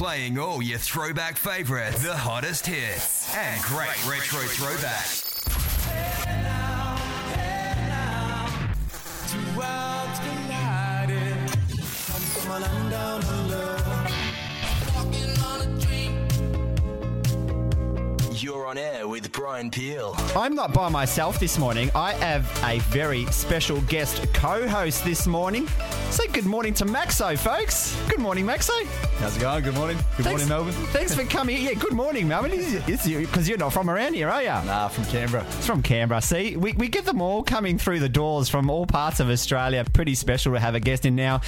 Playing all your throwback favorites, the hottest hits, and great retro throwbacks. You're on air with Brian Peel. I'm not by myself this morning. I have a very special guest co host this morning. Say good morning to Maxo, folks. Good morning, Maxo. How's it going? Good morning. Good Thanks- morning, Melbourne. Thanks for coming. Yeah, good morning, Melbourne. It's you because you're not from around here, are you? Nah, from Canberra. It's from Canberra. See, we, we get them all coming through the doors from all parts of Australia. Pretty special to have a guest in now.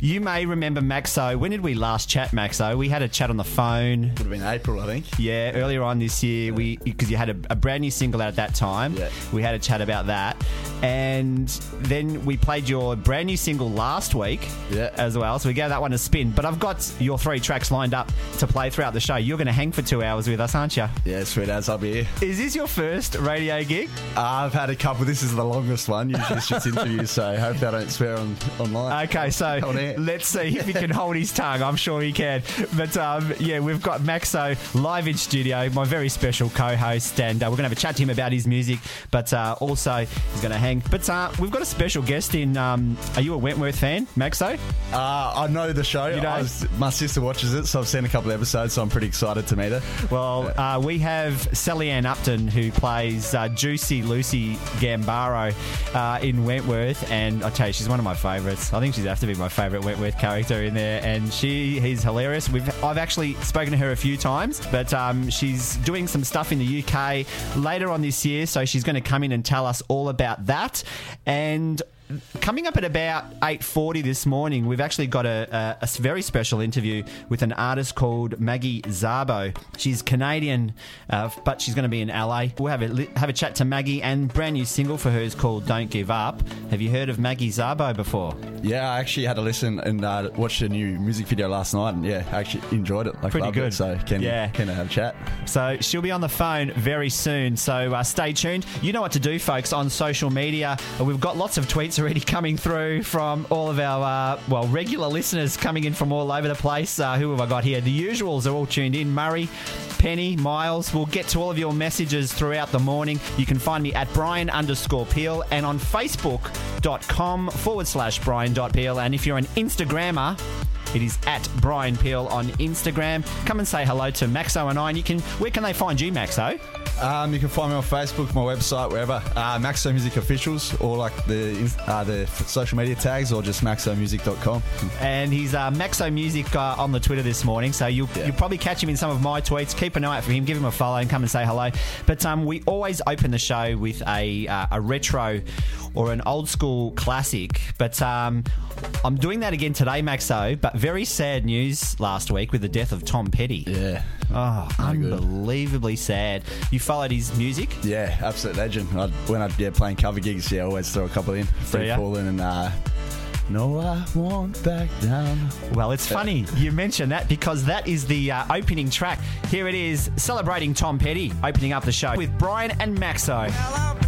You may remember Maxo. When did we last chat, Maxo? We had a chat on the phone. Would have been April, I think. Yeah, earlier on this year, we because you had a, a brand new single out at that time. Yeah. We had a chat about that, and then we played your brand new single last week. Yeah. As well, so we gave that one a spin. But I've got your three tracks lined up to play throughout the show. You're going to hang for two hours with us, aren't you? Yeah, sweet as I'll be here. Is this your first radio gig? Uh, I've had a couple. This is the longest one. Usually it's just interviews, so hopefully I don't swear on online. Okay, so let's see if he can hold his tongue. I'm sure he can. But um, yeah, we've got Maxo live in studio, my very special co-host, and uh, we're going to have a chat to him about his music. But uh, also, he's going to hang. But uh, we've got a special guest in. Um, are you a Wentworth fan, Maxo? Uh, I know the show. You know? I was, my sister watches it, so I've seen a couple of episodes, so I'm pretty excited to meet her. Well, uh, we have Sally-Anne Upton who plays uh, Juicy Lucy Gambaro uh, in Wentworth, and I tell you, she's one of my favourites. I think she's have to be my favourite Wentworth character in there, and she he's hilarious. We've I've actually spoken to her a few times, but um, she's doing some stuff in the UK later on this year, so she's going to come in and tell us all about that and. Coming up at about 8.40 this morning, we've actually got a, a, a very special interview with an artist called Maggie Szabo. She's Canadian, uh, but she's going to be in LA. We'll have a, have a chat to Maggie, and brand new single for her is called Don't Give Up. Have you heard of Maggie Szabo before? Yeah, I actually had a listen and uh, watched a new music video last night, and yeah, I actually enjoyed it. Like, Pretty good. It, so can Yeah. can I have a chat? So she'll be on the phone very soon. So uh, stay tuned. You know what to do, folks, on social media. We've got lots of tweets already coming through from all of our, uh, well, regular listeners coming in from all over the place. Uh, who have I got here? The usuals are all tuned in. Murray, Penny, Miles. We'll get to all of your messages throughout the morning. You can find me at Brian underscore Peel and on Facebook.com forward slash Brian dot Peel. And if you're an Instagrammer, it is at Brian Peel on Instagram. Come and say hello to Maxo and I. And you can, where can they find you, Maxo? Um, you can find me on Facebook, my website, wherever. Uh, Maxo Music Officials, or like the uh, the social media tags, or just maxomusic.com. And he's uh, Maxo Music uh, on the Twitter this morning, so you'll, Yeah. you'll probably catch him in some of my tweets. Keep an eye out for him, give him a follow, and come and say hello. But um, we always open the show with a uh, a retro or an old school classic. But um, I'm doing that again today, Maxo. But very sad news last week with the death of Tom Petty. Yeah. Oh, No good. unbelievably sad. You followed his music? Yeah, absolute legend. I'd, when I'd yeah, playing cover gigs, yeah, I always throw a couple in. Free ya? falling and uh, no, I won't back down. Well, it's funny you mention that because that is the uh, opening track. Here it is, celebrating Tom Petty, opening up the show with Brian and Maxo. Turned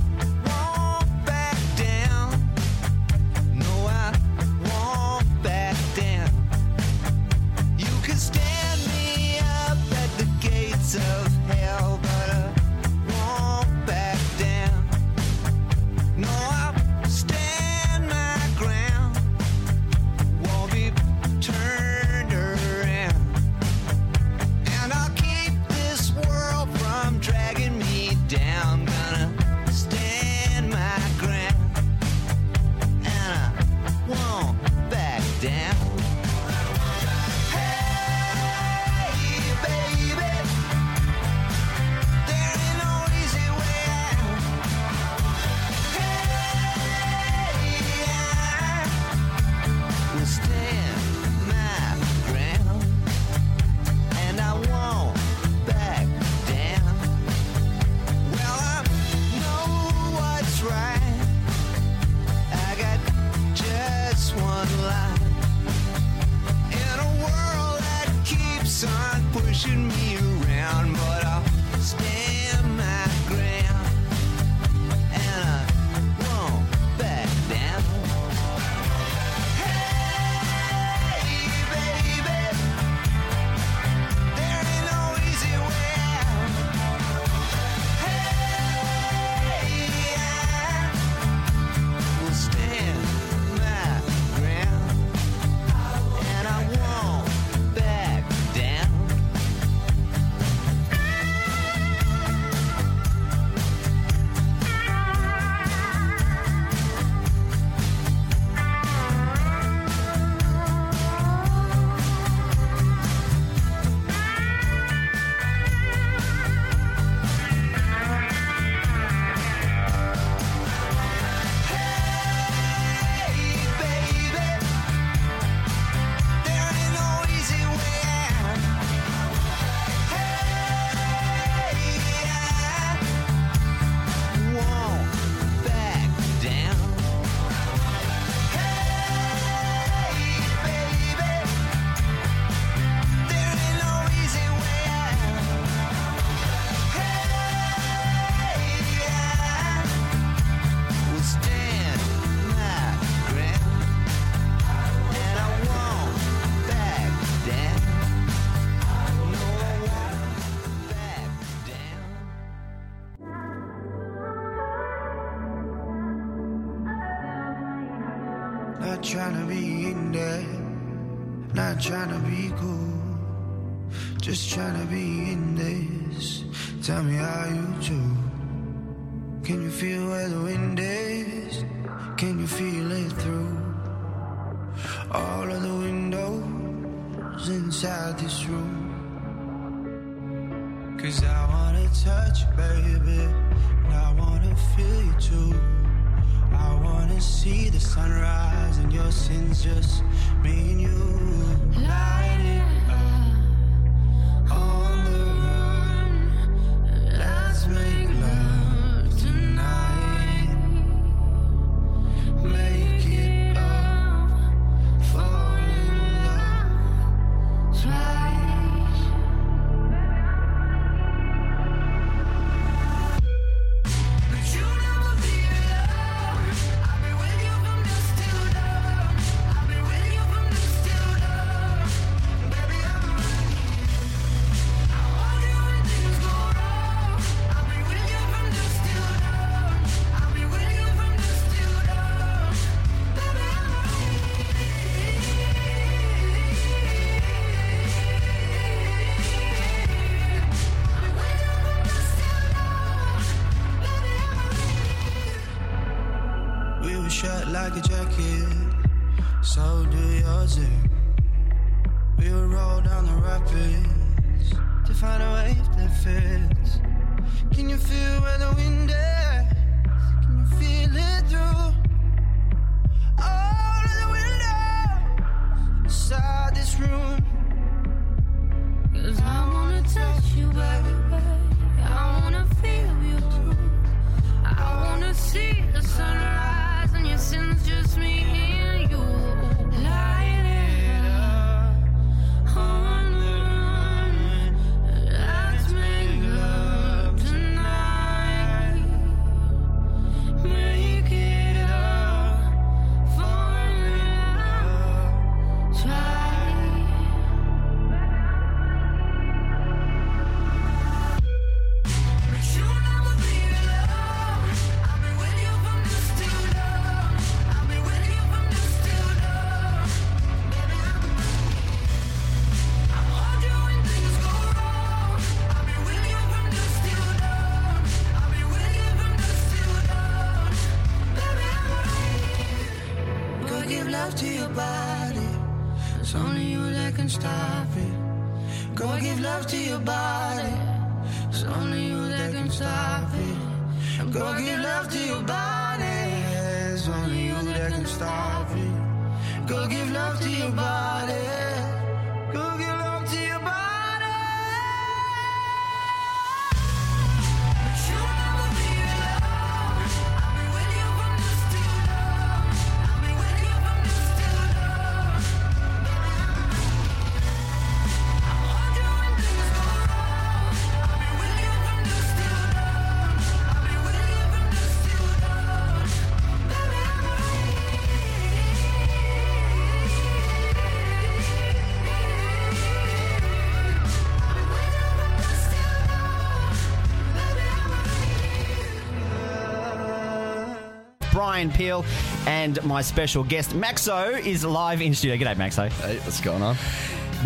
Brian Peel and my special guest Maxo is live in studio. G'day, Maxo. Hey, what's going on?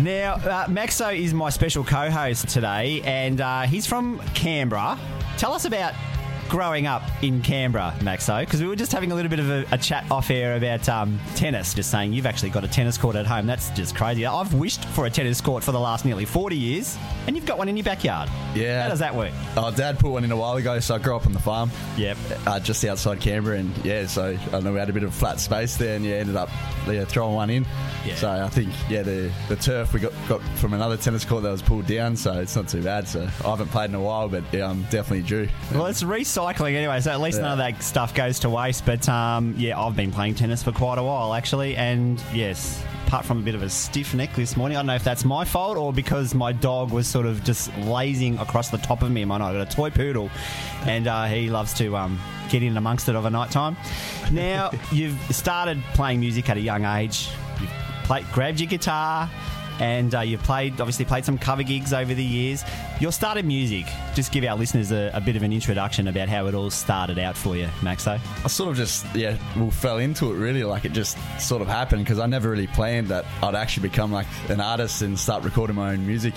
Now, uh, Maxo is my special co-host today, and uh, he's from Canberra. Tell us about growing up in Canberra, Maxo, because we were just having a little bit of a, a chat off air about um, tennis. Just saying, you've actually got a tennis court at home. That's just crazy. I've wished for a tennis court for the last nearly forty years, and you've got one in your backyard. Yeah. How does that work? Oh, Dad put one in a while ago, so I grew up on the farm. Yep. Uh, just outside Canberra, and yeah, so I know we had a bit of flat space there, and yeah, ended up yeah, throwing one in. Yeah. So I think yeah, the the turf we got got from another tennis court that was pulled down, so it's not too bad. So I haven't played in a while, but yeah, I'm definitely due. Well, it's recycling anyway, so at least none of that stuff goes to waste. But um, yeah, I've been playing tennis for quite a while actually, and yes, apart from a bit of a stiff neck this morning, I don't know if that's my fault or because my dog was sort of just lazing across the top of me. My night, I got a toy poodle, and uh, he loves to um, get in amongst it of a night time. Now you've started playing music at a young age. You've played, grabbed your guitar. And uh, you've played, obviously, played some cover gigs over the years. Your start in music, just give our listeners a, a bit of an introduction about how it all started out for you, Maxo. I sort of just yeah, well, fell into it really. Like it just sort of happened because I never really planned that I'd actually become like an artist and start recording my own music.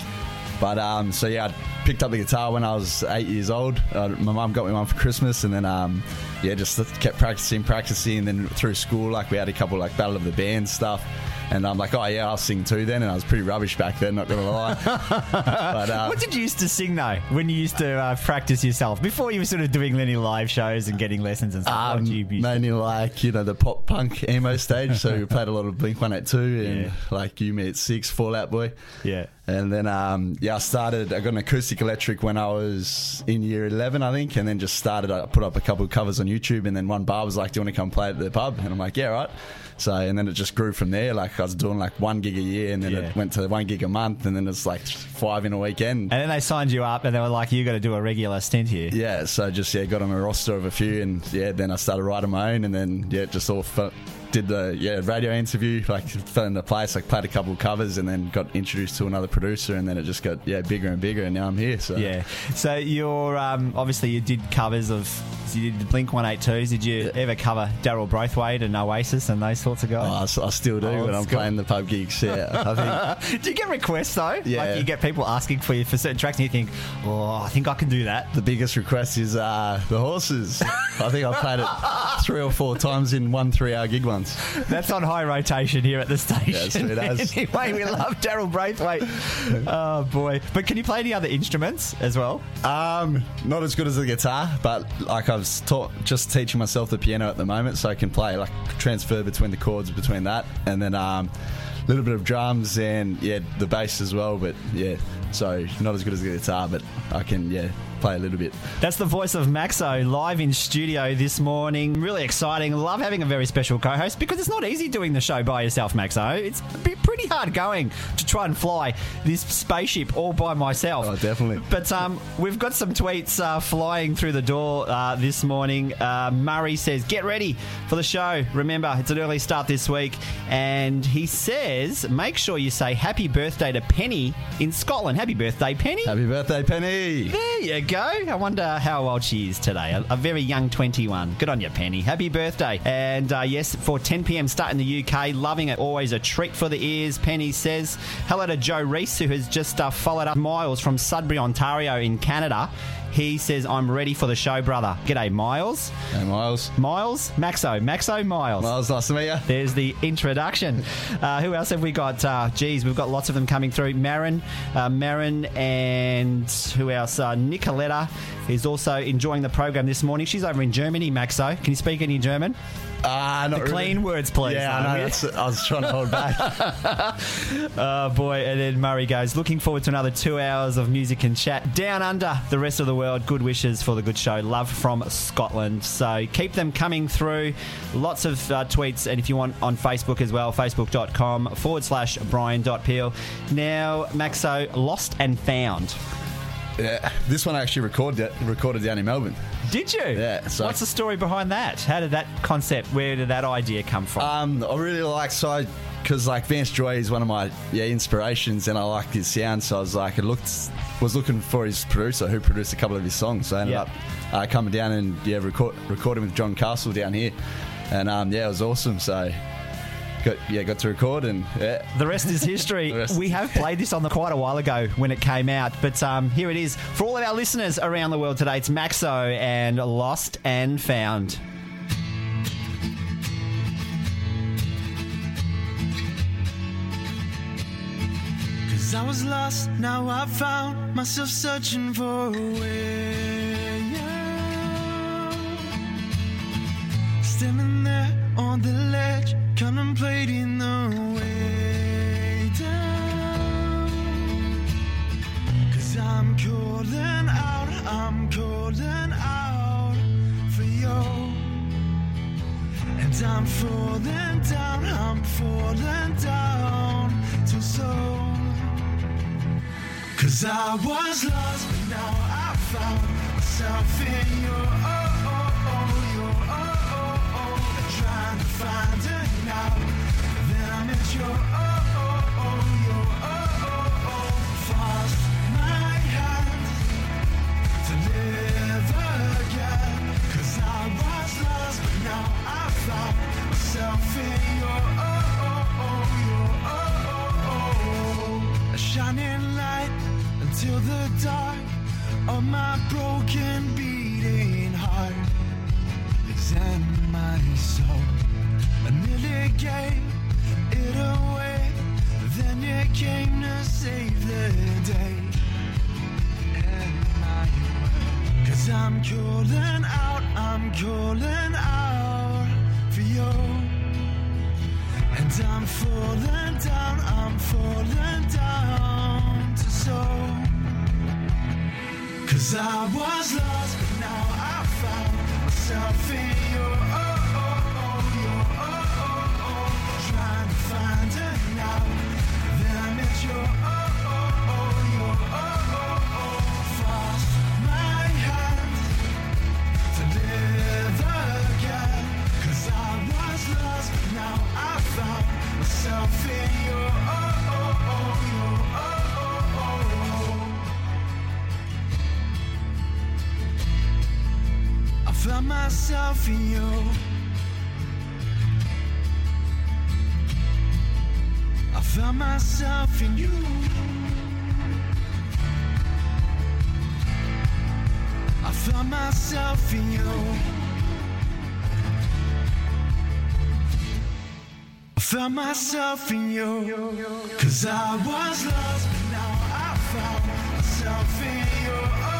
But um, so yeah, I picked up the guitar when I was eight years old. Uh, my mum got me one for Christmas, and then um, yeah, just kept practicing, practicing. And then through school, like we had a couple like battle of the band stuff. And I'm like, oh yeah, I'll sing too then. And I was pretty rubbish back then, not gonna lie. but uh, What did you used to sing though when you used to uh, practice yourself before you were sort of doing any live shows and getting lessons and stuff? What Um, did you mainly like you know the pop punk emo stage. So we played a lot of Blink One Eight Two and Yeah. like You Me at Six, Fallout Boy. Yeah. And then um, yeah, I started. I got an acoustic electric when I was in year eleven, I think, and then just started. I put up a couple of covers on YouTube, and then one bar was like, "Do you want to come play at the pub?" And I'm like, "Yeah, right." So and then it just grew from there. Like I was doing like one gig a year, and then Yeah. it went to one gig a month, and then it's like five in a weekend. And then they signed you up and they were like, you got to do a regular stint here. Yeah, so just yeah, got on a roster of a few, and yeah, then I started writing my own, and then yeah, just all fe- did the yeah radio interview, like fell into place, like played a couple of covers, and then got introduced to another producer, and then it just got yeah bigger and bigger, and now I'm here. So Yeah. So you're um, obviously you did covers of you did Blink One Eight Twos. Did you ever cover Daryl Braithwaite and Oasis and those sorts of Oh, I, guys? I still do Oh, when I'm good. playing the pub gigs. Yeah, I think do you get requests though? Yeah. Like you get people asking for you for certain tracks, and you think, oh, I think I can do that. the biggest request is uh, the horses. I think I played it three or four times in one three-hour gig once. That's on high rotation here at the station. as. anyway, we love Daryl Braithwaite. Oh boy! But can you play any other instruments as well? Um, not as good as the guitar, but like I've taught, just teaching myself the piano at the moment, so I can play like transfer between the chords between that, and then um, a little bit of drums and yeah, the bass as well. But yeah, so not as good as the guitar, but I can yeah play a little bit. That's the voice of Maxo live in studio this morning. Really exciting. Love having a very special co host because it's not easy doing the show by yourself, Maxo. It's pretty hard going to try and fly this spaceship all by myself. Oh, definitely. But um, we've got some tweets uh, flying through the door uh, this morning. Uh, Murray says, Get ready for the show. Remember, it's an early start this week. And he says, Make sure you say happy birthday to Penny in Scotland. Happy birthday, Penny. Happy birthday, Penny! There you go. I wonder how old she is today. A, a very young 21. Good on you, Penny. Happy birthday. And uh, yes, for 10 p.m. start in the UK, loving it. Always a treat for the ears. Penny says hello to Joe Reese, who has just uh, followed up Miles from Sudbury, Ontario, in Canada. He says, I'm ready for the show, brother. G'day, Miles. Hey, Miles. Miles? Maxo. Maxo Miles. Miles, nice to meet you. There's the introduction. Uh, who else have we got? Uh, geez, we've got lots of them coming through. Marin, uh, Marin, and who else? Uh, Nicoletta is also enjoying the program this morning. She's over in Germany, Maxo. Can you speak any German? Ah, not The clean words, please. Yeah, I know. That's, I was trying to hold back. Oh boy, and then Murray goes, looking forward to another two hours of music and chat down under the rest of the world. Good wishes for the good show. Love from Scotland. So keep them coming through. Lots of uh, tweets, and if you want on Facebook as well, facebook.com forward slash Brian.peel. Now, Maxo, lost and found. yeah, this one I actually recorded recorded down in Melbourne. Did you? Yeah, so- What's the story behind that? How did that concept, where did that idea come from? Um, I really like so because like Vance Joy is one of my yeah inspirations, and I like his sound. So I was like, I looked was looking for his producer who produced a couple of his songs. So I ended Yeah. up uh, coming down and yeah record recording with John Castle down here, and um, yeah, it was awesome. So got yeah got to record and yeah. The rest is history. Rest- we have played this on the quite a while ago when it came out, but um, here it is for all of our listeners around the world today. It's Maxo and Lost and Found. Was lost, now I found myself searching for a way out. Standing there on the ledge, contemplating the way down. Cause I'm calling out, I'm calling out for you. And I'm falling down, I'm falling down too soon. Cause I was lost, but now I found myself in your oh, oh, oh, your oh, oh, oh. I'm trying to find it now. Then I met your oh, your oh, oh, oh. My hand to live I was lost, but now I found myself in your oh, your oh, oh, oh. A shining till the dark of my broken beating heart in my soul. I nearly gave it away. Then you came to save the day. In my. Cause I'm calling out, I'm calling out for you. And I'm falling down, I'm falling down to soul. Cause I was lost, but now I found myself in your Oh, oh, oh, you. Oh, oh, oh. Trying to find it now. Then I met you. Oh, oh, oh, you. Oh, oh, oh. Forced my hand to live again. Cause I was lost, but now I found myself in you. Found myself in you. I found myself in you. I found myself in you. I found myself in you. Cause I was lost, but now I found myself in you.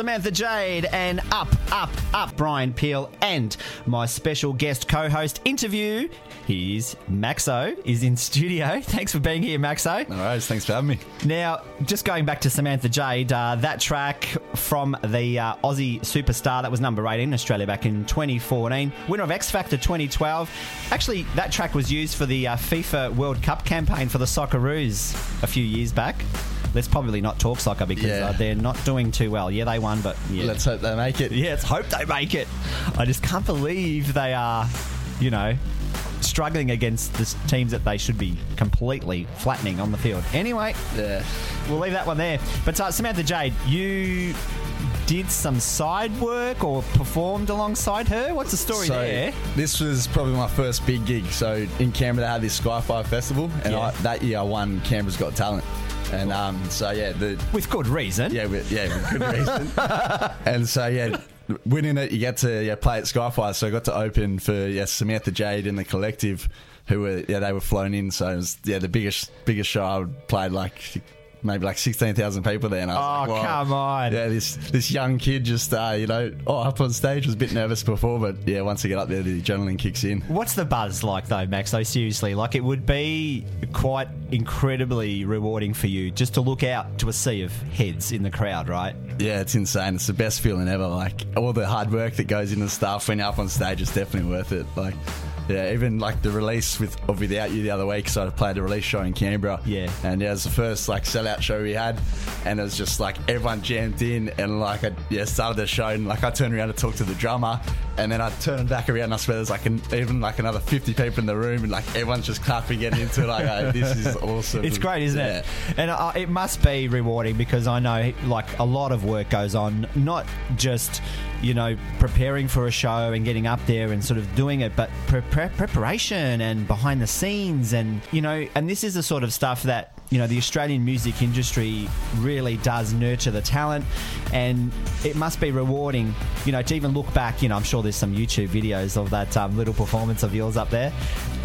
Samantha Jade, and Up, Up, Up, Brian Peel, and my special guest co-host interview. He's Maxo, is in studio. Thanks for being here, Maxo. All right, thanks for having me. Now, just going back to Samantha Jade, uh, that track from the uh, Aussie superstar that was number 8 in Australia back in 2014, winner of X Factor 2012. Actually, that track was used for the uh, FIFA World Cup campaign for the Socceroos a few years back. Let's probably not talk soccer because Yeah. uh, they're not doing too well. Yeah, they won, but yeah. Let's hope they make it. Yeah, let's hope they make it. I just can't believe they are, you know, struggling against the teams that they should be completely flattening on the field. Anyway, Yeah. we'll leave that one there. But uh, Samantha Jade, you did some side work or performed alongside her. What's the story so there? this was probably my first big gig. So in Canberra, they had this Skyfire Festival, and Yeah. I, that year I won Canberra's Got Talent. And um, so yeah, the With good reason. yeah, with, yeah, with good reason. and so yeah, winning it, you get to yeah, play at Skyfire. So I got to open for yeah Samantha Jade and the collective, who were yeah they were flown in. So it was yeah the biggest biggest show I played like. Maybe like sixteen thousand people there, and I was Oh, like, "Wow." come on. Yeah, this this young kid just uh, you know, oh, up on stage was a bit nervous before, but yeah, once you get up there, the adrenaline kicks in. What's the buzz like though, Max? Though seriously, like it would be quite incredibly rewarding for you just to look out to a sea of heads in the crowd, right? Yeah, it's insane. It's the best feeling ever. Like all the hard work that goes into stuff when you're up on stage is definitely worth it. Like, yeah, even like the release with of Without You the other week. So I played a release show in Canberra. Yeah. and yeah, it was the first like sellout show we had, and it was just like everyone jammed in, and like I yeah started the show, and like I turned around to talk to the drummer, and then I turned back around, and I swear there's like an, even like another 50 people in the room, and like everyone's just clapping, getting into it, like oh, this is awesome. It's great, isn't Yeah. it? And uh, it must be rewarding because I know like a lot of work goes on, not just you know preparing for a show and getting up there and sort of doing it, but pre- pre- preparation and behind the scenes, and you know, and this is the sort of stuff that you know the Australian music industry really does nurture the talent, and it must be rewarding, you know, to even look back. You know, I'm sure there's some YouTube videos of that um, little performance of yours up there.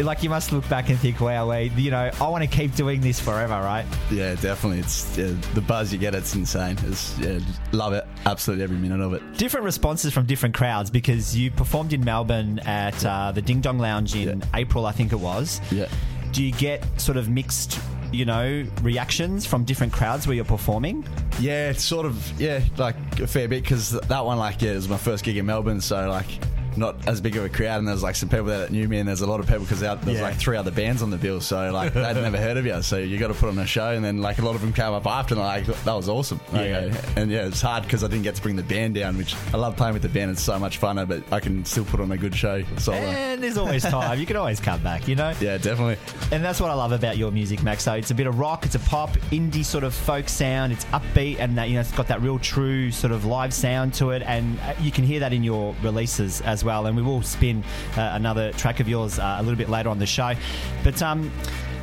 Like you must look back and think, wow, we, you know, I want to keep doing this forever, right? Yeah, definitely. It's the buzz you get. It's insane. It's yeah, love it. Absolutely every minute of it. Different responses from different crowds because you performed in Melbourne at uh, the Ding Dong Lounge in Yeah. April, I think it was. Yeah. Do you get sort of mixed, you know, reactions from different crowds where you're performing? Yeah, it's sort of yeah, like a fair bit because that one, like, yeah, it was my first gig in Melbourne, so like. Not as big of a crowd, and there's like some people that knew me, and there's a lot of people because there's Yeah. like three other bands on the bill, so like they'd never heard of you, so you got to put on a show, and then like a lot of them came up after, and like that was awesome, Yeah. and yeah, it's hard because I didn't get to bring the band down, which I love playing with the band, it's so much funner, but I can still put on a good show solo. And there's always time. you can always come back, you know? Yeah, definitely. And that's what I love about your music, Max. So it's a bit of rock, it's a pop, indie sort of folk sound. It's upbeat, and that you know it's got that real true sort of live sound to it, and uh, you can hear that in your releases as well. And we will spin uh, another track of yours uh, a little bit later on the show, but um.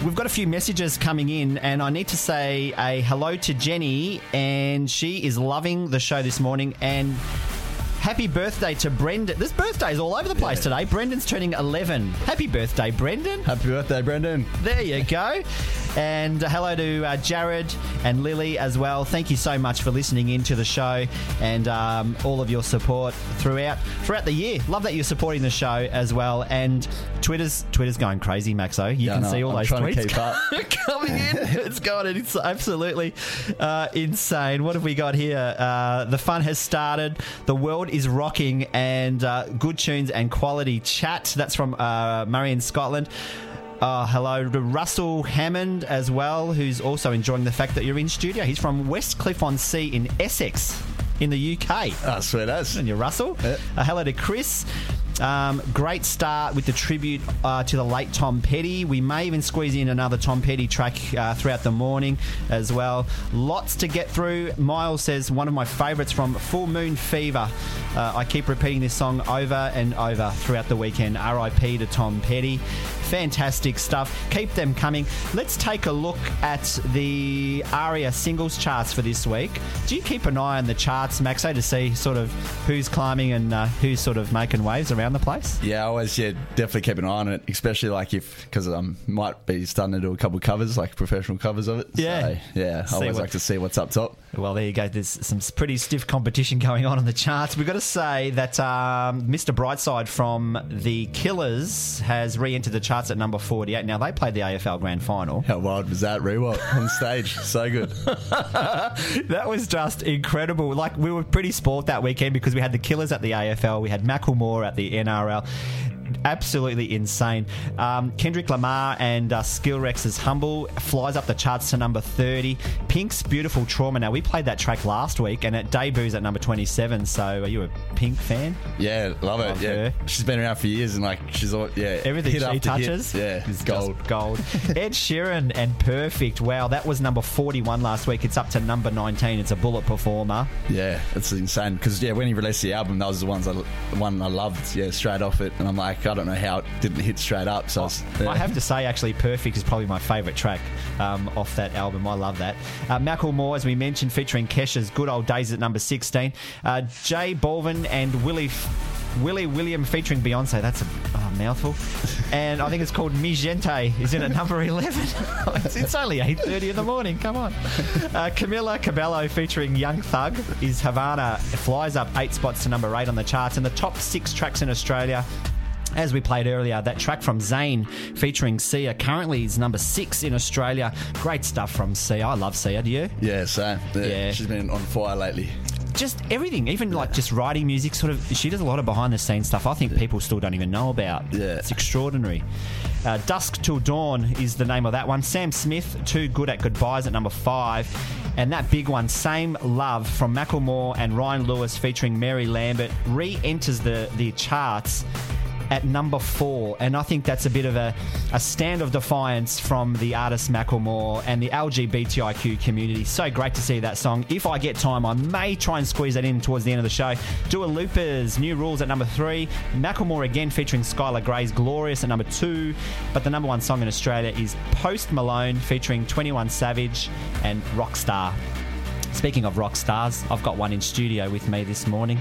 We've got a few messages coming in, and I need to say a hello to Jenny, and she is loving the show this morning. And happy birthday to Brendan! This birthday is all over the place today. Brendan's turning 11. Happy birthday, Brendan! Happy birthday, Brendan. There you go. And hello to uh, Jared and Lily as well. Thank you so much for listening into the show and um, all of your support throughout throughout the year. Love that you're supporting the show as well. And Twitter's Twitter's going crazy, Maxo. You Yeah, can no, see all I'm those to tweets coming in. It's going. It's absolutely uh, insane. What have we got here? Uh, the fun has started. The world is rocking, and uh, good tunes and quality chat. That's from uh, Murray in Scotland. Uh, hello to Russell Hammond as well, who's also enjoying the fact that you're in studio. He's from Westcliff on Sea in Essex, in the UK. Ah, sweet as. And you, Russell. Yeah. Uh, hello to Chris. Um, great start with the tribute uh, to the late Tom Petty. We may even squeeze in another Tom Petty track uh, throughout the morning as well. Lots to get through. Miles says one of my favourites from Full Moon Fever. Uh, I keep repeating this song over and over throughout the weekend. R.I.P. to Tom Petty. Fantastic stuff. Keep them coming. Let's take a look at the ARIA singles charts for this week. Do you keep an eye on the charts, Maxo, to see sort of who's climbing and uh, who's sort of making waves around the place? Yeah, I always yeah definitely keep an eye on it, especially like if because um might be starting to do a couple covers like professional covers of it. Yeah. so, yeah. I always what- like to see what's up top. Well, there you go. There's some pretty stiff competition going on in the charts. We've got to say that um, Mr. Brightside from the Killers has re entered the charts at number 48. Now, they played the AFL Grand Final. How wild was that? Rewalk on stage. So good. That was just incredible. Like, we were pretty sport that weekend because we had the Killers at the AFL, we had Macklemore at the NRL. Absolutely insane. Um, Kendrick Lamar and uh, Skrillex's Humble flies up the charts to number 30. Pink's Beautiful Trauma. Now, we played that track last week and it debuts at number 27. So, are you a Pink fan? Yeah, love it. Love yeah, her. she's been around for years, and like she's all yeah. Everything she after hit. touches yeah, is gold. gold. Ed Sheeran and Perfect. Wow, that was number 41 last week. It's up to number 19. It's a bullet performer. Yeah, it's insane because yeah, when he released the album, that was the ones I, the one I loved. Yeah, straight off it, and I'm like, I don't know how it didn't hit straight up. So. I have to say, actually, Perfect is probably my favourite track um, off that album. I love that. Uh, Macklemore, as we mentioned, featuring Kesha's Good Old Days at number 16. Uh, J Balvin and Willie. Willy William featuring Beyonce. That's a oh, mouthful. And I think it's called Mi Gente. Is in at number 11. it's, it's only 8.30 in the morning. Come on. Uh, Camila Cabello featuring Young Thug is Havana. It flies up eight spots to number eight on the charts. And the top six tracks in Australia as we played earlier, that track from Zayn featuring Sia currently is number six in Australia. Great stuff from Sia. I love Sia. Do you? yeah, so yeah, Yeah. she's been on fire lately. Just everything, even like just writing music. Sort of, she does a lot of behind the scenes stuff. I think people still don't even know about. Yeah. it's extraordinary. Uh, Dusk till Dawn is the name of that one. Sam Smith, Too Good at Goodbyes at number five. And that big one, Same Love from Macklemore and Ryan Lewis featuring Mary Lambert, re enters the, the charts at number four. And I think that's a bit of a, a stand of defiance from the artist Macklemore and the LGBTIQ community. So great to see that song. If I get time, I may try and squeeze that in towards the end of the show. Dua Lipa's, New Rules at number three. Macklemore again featuring Skylar Grey's Glorious at number two. But the number one song in Australia is Post Malone featuring 21 Savage and Rockstar. Speaking of rock stars, I've got one in studio with me this morning.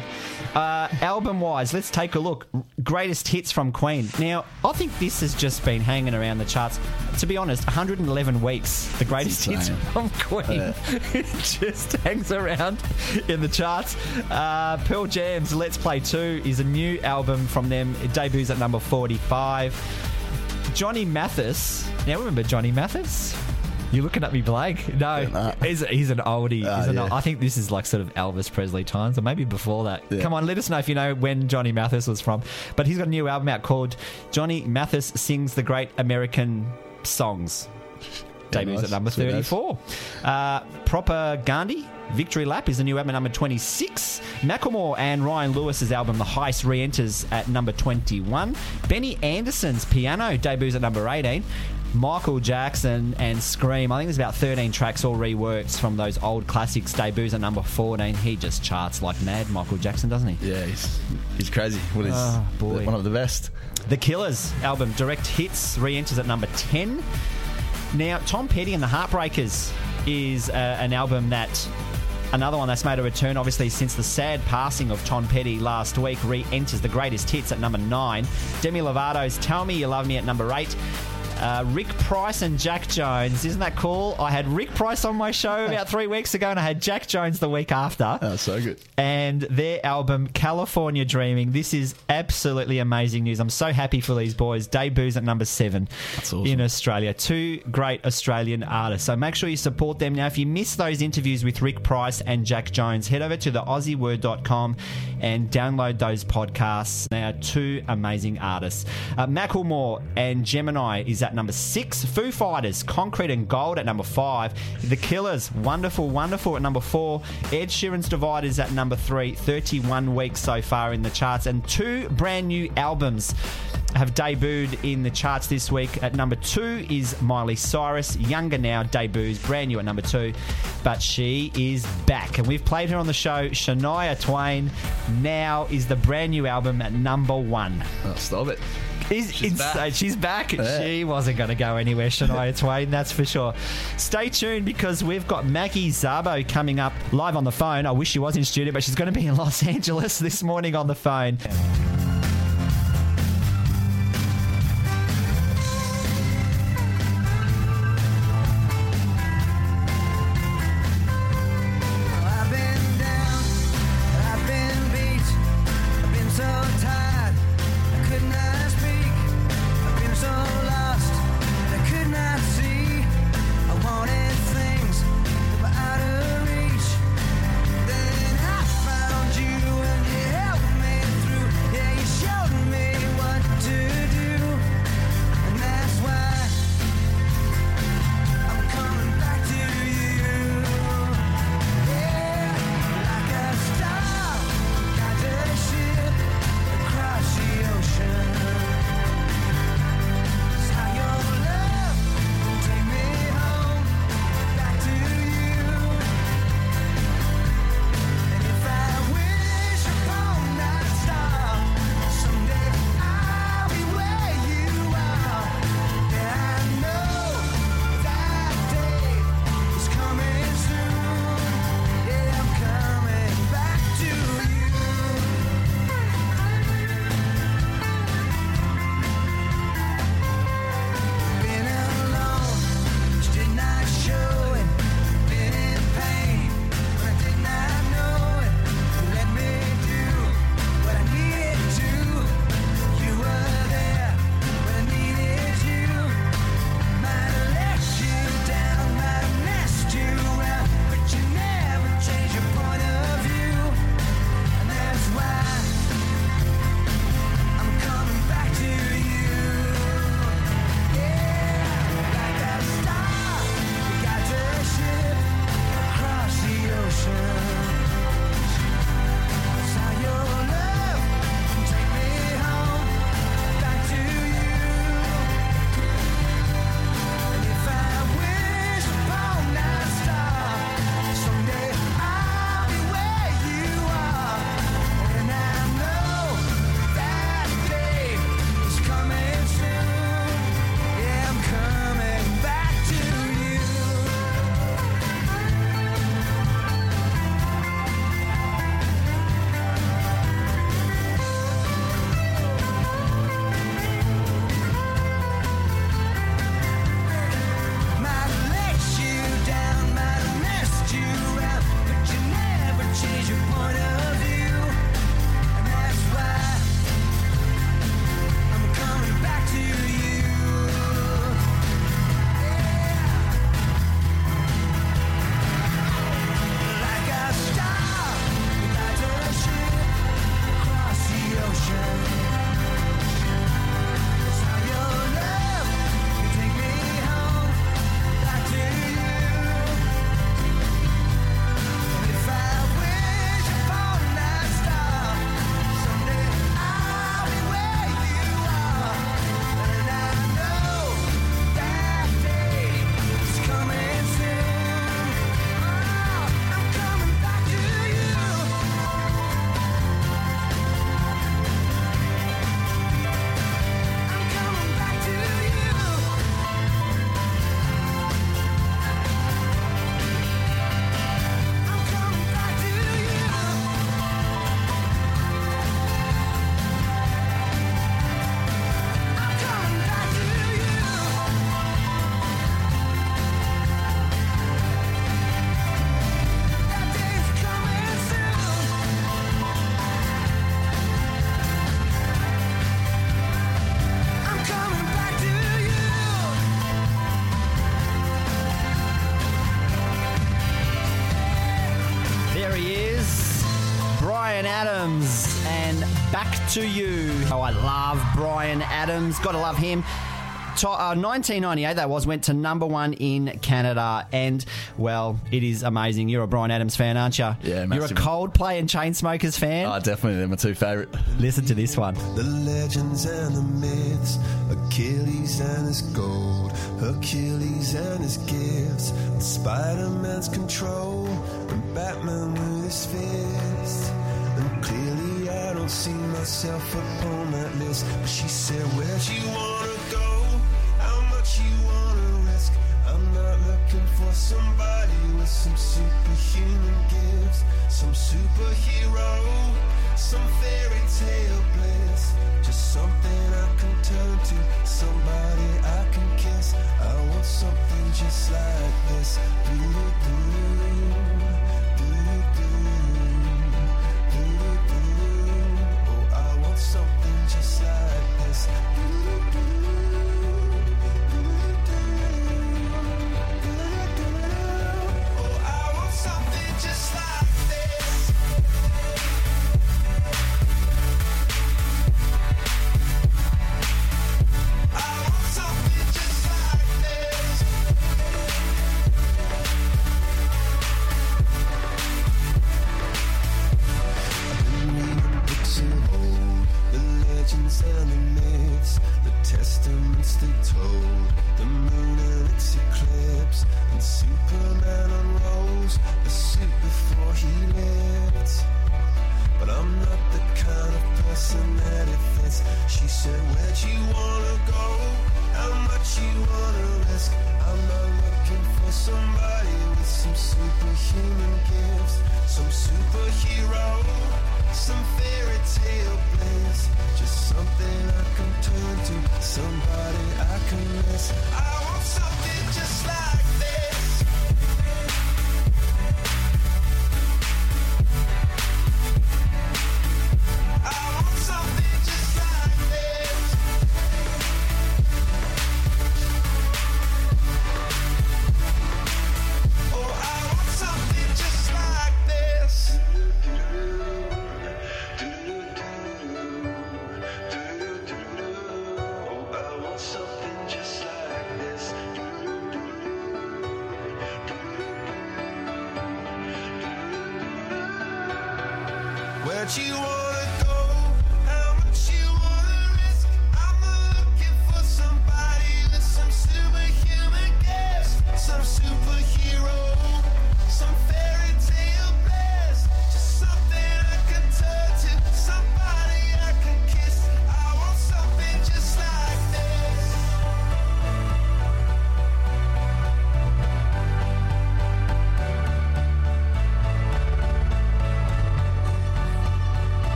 Uh, album wise, let's take a look. Greatest hits from Queen. Now, I think this has just been hanging around the charts. To be honest, 111 weeks. The greatest hits from Queen. it just hangs around in the charts. Uh, Pearl Jam's Let's Play 2 is a new album from them. It debuts at number 45. Johnny Mathis. Now, remember Johnny Mathis? You're looking at me blank. No, nah. he's, he's an oldie. Ah, he's an yeah. old- I think this is like sort of Elvis Presley times, or maybe before that. Yeah. Come on, let us know if you know when Johnny Mathis was from. But he's got a new album out called Johnny Mathis Sings the Great American Songs. Debuts nice. at number 34. Uh, Propagandhi. Victory Lap is the new album number 26. Macklemore and Ryan Lewis's album The Heist re enters at number 21. Benny Andersson's Piano debuts at number 18. Michael Jackson and Scream. I think there's about 13 tracks all reworked from those old classics. Debuts at number 14. He just charts like mad, Michael Jackson, doesn't he? Yeah, he's he's crazy. Well, he's Oh, boy. one of the best. The Killers album, Direct Hits, re enters at number 10. Now, Tom Petty and the Heartbreakers is uh, an album that. Another one that's made a return, obviously, since the sad passing of Tom Petty last week, re enters the greatest hits at number nine. Demi Lovato's Tell Me You Love Me at number eight. Uh, Rick Price and Jack Jones. Isn't that cool? I had Rick Price on my show about three weeks ago, and I had Jack Jones the week after Oh, so good. and their album California Dreaming. This is absolutely amazing news. I'm so happy for these boys. Debuts at number seven awesome. in Australia. Two great Australian artists. So make sure you support them. Now, if you missed those interviews with Rick Price and Jack Jones, head over to the AussieWord.com and download those podcasts. They are two amazing artists. Uh, Macklemore and Gemini is at number six. Foo Fighters, Concrete and Gold at number five. The Killers, Wonderful, Wonderful at number four. Ed Sheeran's Divide is at number three. 31 weeks so far in the charts. And two brand new albums have debuted in the charts this week. At number two is Miley Cyrus. Younger Now debuts, brand new at number two. But she is back. And we've played her on the show. Shania Twain now is the brand new album at number one. Oh, stop it. Is She's insane. back. She's back. Yeah. She wasn't going to go anywhere, Shania Twain, that's for sure. Stay tuned because we've got Maggie Szabo coming up live on the phone. I wish she was in studio, but she's going to be in Los Angeles this morning on the phone. and to you. Oh, I love Bryan Adams. Gotta love him. To, uh, 1998, that was, went to number one in Canada. And, well, it is amazing. You're a Bryan Adams fan, aren't you? Yeah, You're a massive. Coldplay and Chainsmokers fan. Oh, definitely, they're my two favourite. Listen to this one. The legends and the myths, Achilles and his gold, Hercules and his gifts, and Spider Man's control, and Batman with his fist. And clearly, I don't see myself upon that list. But she said, Where'd you wanna go? How much you wanna risk? I'm not looking for somebody with some superhuman gifts, some superhero, some fairy tale bliss. Just something I can turn to, somebody I can kiss. I want something just like this. Doo-doo-doo, like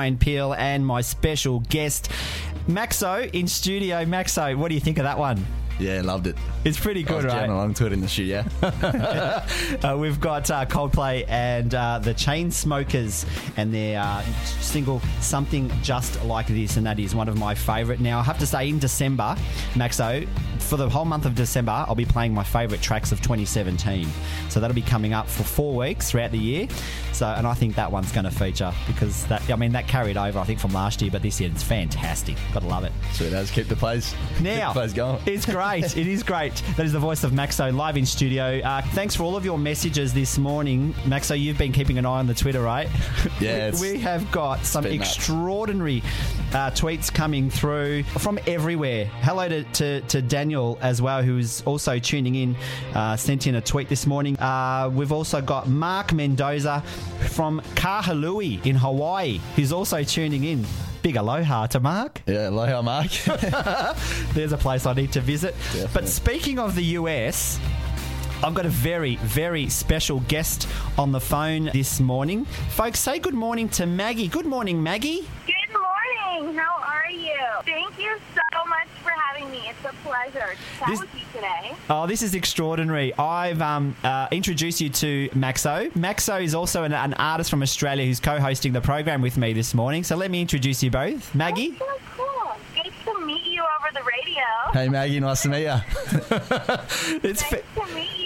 Brian Peel and my special guest, Maxo, in studio. Maxo, what do you think of that one? Yeah, loved it. It's pretty I good, was right? along to it in the studio. Uh, we've got uh, Coldplay and uh, the Chainsmokers and their uh, single "Something Just Like This," and that is one of my favourite. Now, I have to say, in December, Maxo, for the whole month of December, I'll be playing my favourite tracks of 2017. So that'll be coming up for four weeks throughout the year. So, and I think that one's going to feature because that, I mean, that carried over, I think, from last year, but this year it's fantastic. Got to love it. so it has keep the plays, keep Now, the plays going. it's great. it is great. That is the voice of Maxo live in studio. Uh, thanks for all of your messages this morning. Maxo, you've been keeping an eye on the Twitter, right? Yeah, we, we have got some extraordinary uh, tweets coming through from everywhere. Hello to, to, to Daniel. Daniel as well, who is also tuning in, uh, sent in a tweet this morning. Uh, we've also got Mark Mendoza from Kahului in Hawaii, who's also tuning in. Big aloha to Mark. Yeah, aloha, Mark. There's a place I need to visit. But speaking of the US, I've got a very, very special guest on the phone this morning. Folks, say good morning to Maggie. Good morning, Maggie. Good morning. How are you? Thank you so much for having me. It's a pleasure to chat This- with you today. Oh, this is extraordinary. I've um, uh, introduced you to Maxo. Maxo is also an, an artist from Australia who's co hosting the program with me this morning. So let me introduce you both. Maggie? So cool. Good to meet you over the radio. hey, Maggie, nice to meet you. It's fa- Nice to meet you.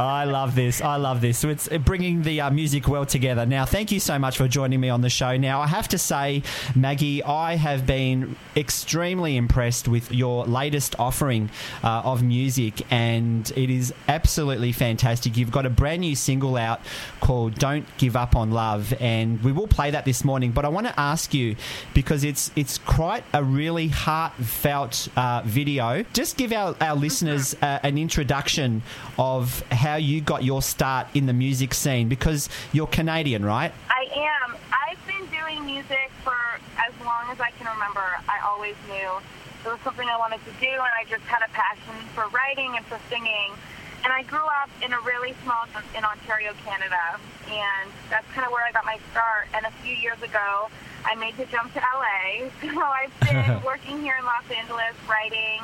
I love this. I love this. So it's bringing the uh, music world together. Now, thank you so much for joining me on the show. Now, I have to say, Maggie, I have been extremely impressed with your latest offering uh, of music, and it is absolutely fantastic. You've got a brand new single out called "Don't Give Up on Love," and we will play that this morning. But I want to ask you because it's it's quite a really heartfelt uh, video. Just give our, our listeners uh, an introduction of how you got your start in the music scene because you're Canadian, right? I am. I've been doing music for as long as I can remember. I always knew it was something I wanted to do, and I just had a passion for writing and for singing. And I grew up in a really small town in Ontario, Canada, and that's kind of where I got my start. And a few years ago, I made the jump to LA. So I've been working here in Los Angeles, writing,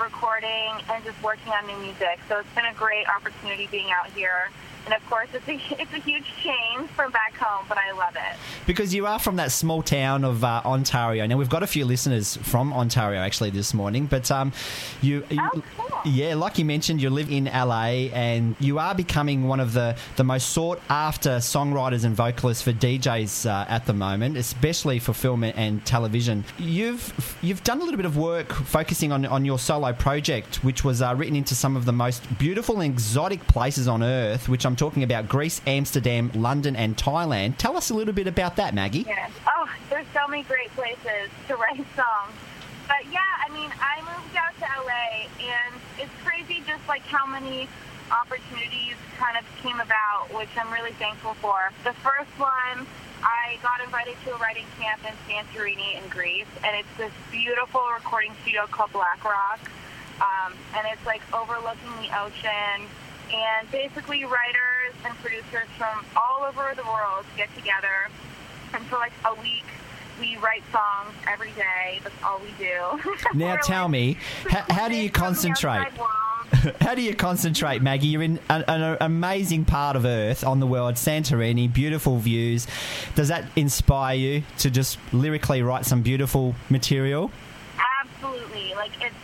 recording, and just working on new music. So it's been a great opportunity being out here. And of course, it's a, it's a huge change from back home, but I love it. Because you are from that small town of uh, Ontario. Now we've got a few listeners from Ontario actually this morning, but um, you, you Oh, cool. yeah, like you mentioned, you live in LA, and you are becoming one of the the most sought after songwriters and vocalists for DJs uh, at the moment, especially for film and television. You've you've done a little bit of work focusing on on your solo project, which was uh, written into some of the most beautiful and exotic places on earth, which I'm talking about Greece, Amsterdam, London, and Thailand. Tell us a little bit about that, Maggie. Yeah. Oh, there's so many great places to write songs. But yeah, I mean, I moved out to LA, and it's crazy just like how many opportunities kind of came about, which I'm really thankful for. The first one, I got invited to a writing camp in Santorini in Greece, and it's this beautiful recording studio called Black Rock, um, and it's like overlooking the ocean. And basically, writers and producers from all over the world get together, and for like a week, we write songs every day. That's all we do. Now tell like, me, how, how do you recording from the concentrate? How do you concentrate, Maggie? You're in an, an amazing part of Earth on the world, Santorini, beautiful views. Does that inspire you to just lyrically write some beautiful material? Absolutely. Like it's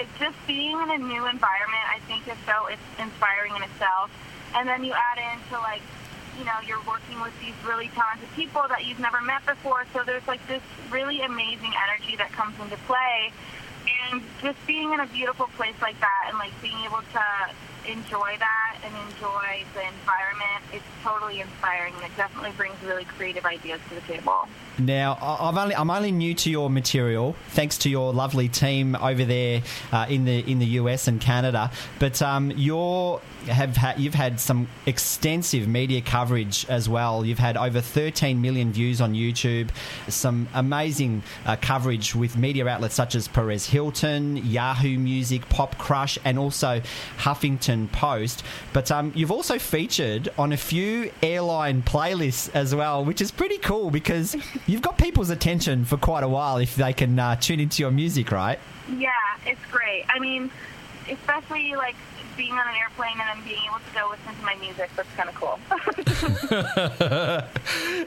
it's just being in a new environment. I think is so it's inspiring in itself. And then you add into like, you know, you're working with these really talented people that you've never met before. So there's like this really amazing energy that comes into play. And just being in a beautiful place like that and like being able to enjoy that and enjoy the environment, it's totally inspiring and it definitely brings really creative ideas to the table. Now, I've only, I'm only new to your material, thanks to your lovely team over there uh, in the in the US and Canada. But um, you're have had you've had some extensive media coverage as well. You've had over 13 million views on YouTube, some amazing uh, coverage with media outlets such as Perez Hilton, Yahoo Music, Pop Crush, and also Huffington Post. But um, you've also featured on a few airline playlists as well, which is pretty cool because you've got people's attention for quite a while if they can uh, tune into your music, right? Yeah, it's great. I mean, especially like being on an airplane and then being able to go listen to my music. That's kind of cool.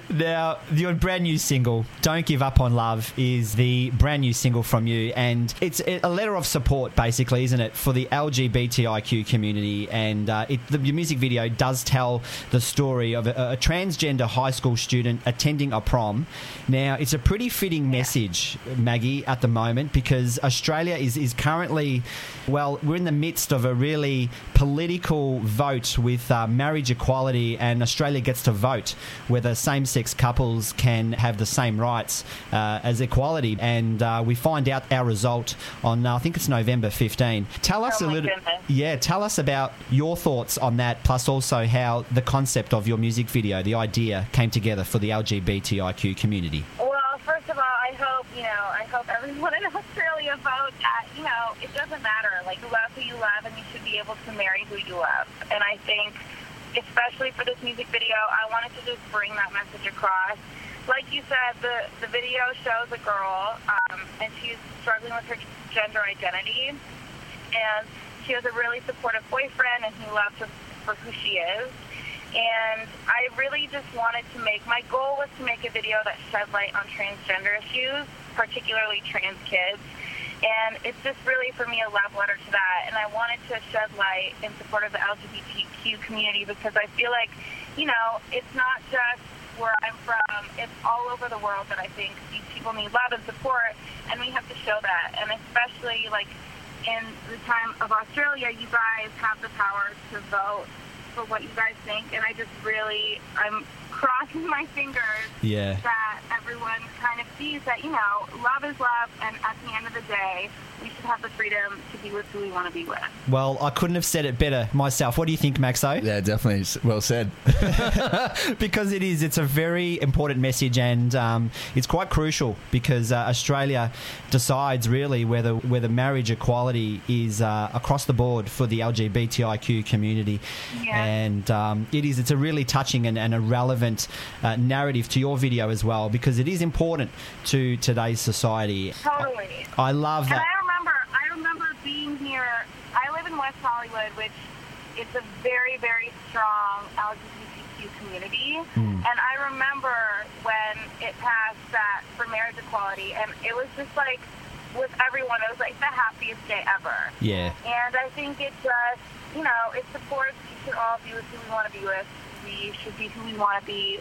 Now, your brand new single, Don't Give Up on Love, is the brand new single from you. And it's a letter of support, basically, isn't it, for the LGBTIQ community. And uh, it, the, your music video does tell the story of a, a transgender high school student attending a prom. Now, it's a pretty fitting message, Maggie, at the moment, because Australia is, is currently, well, we're in the midst of a really political vote with uh, marriage equality, and Australia gets to vote whether same-sex couples can have the same rights uh, as equality. And uh, we find out our result on uh, I think it's November 15. Tell us Oh a little, goodness. yeah. Tell us about your thoughts on that, plus also how the concept of your music video, the idea, came together for the LGBTIQ community. Well, first of all, I hope, you know, I hope everyone in Australia votes. at, you know, it doesn't matter. Like, you love who you love, and you should able to marry who you love. And I think, especially for this music video, I wanted to just bring that message across. Like you said, the, the video shows a girl, um, and she's struggling with her gender identity. And she has a really supportive boyfriend, and he loves her for who she is. And I really just wanted to make my goal was to make a video that shed light on transgender issues, particularly trans kids. And it's just really for me a love letter to that. And I wanted to shed light in support of the LGBTQ community because I feel like, you know, it's not just where I'm from, it's all over the world that I think these people need love and support, and we have to show that. And especially like in the time of Australia, you guys have the power to vote for what you guys think, and I just really, I'm crossing my fingers Yeah. that everyone kind of sees that, you know, love is love, and at the end of the day, we should have the freedom to be with who we want to be with. Well, I couldn't have said it better myself. What do you think, Maxo? Yeah, definitely. Well said. because it is. It's a very important message, and um, it's quite crucial because uh, Australia decides really whether whether marriage equality is uh, across the board for the LGBTIQ community, Yeah. and um, it is. It's a really touching and, and a relevant uh, narrative to your video as well because it is important to today's society. Totally. I love And that. I remember, I remember being here. I live in West Hollywood, which is a very, very strong LGBTQ community. Hmm. And I remember when it passed that for marriage equality, and it was just like with everyone, it was like the happiest day ever. Yeah. And I think it just, you know, it supports we should all be with who we want to be with. We should be who we want to be,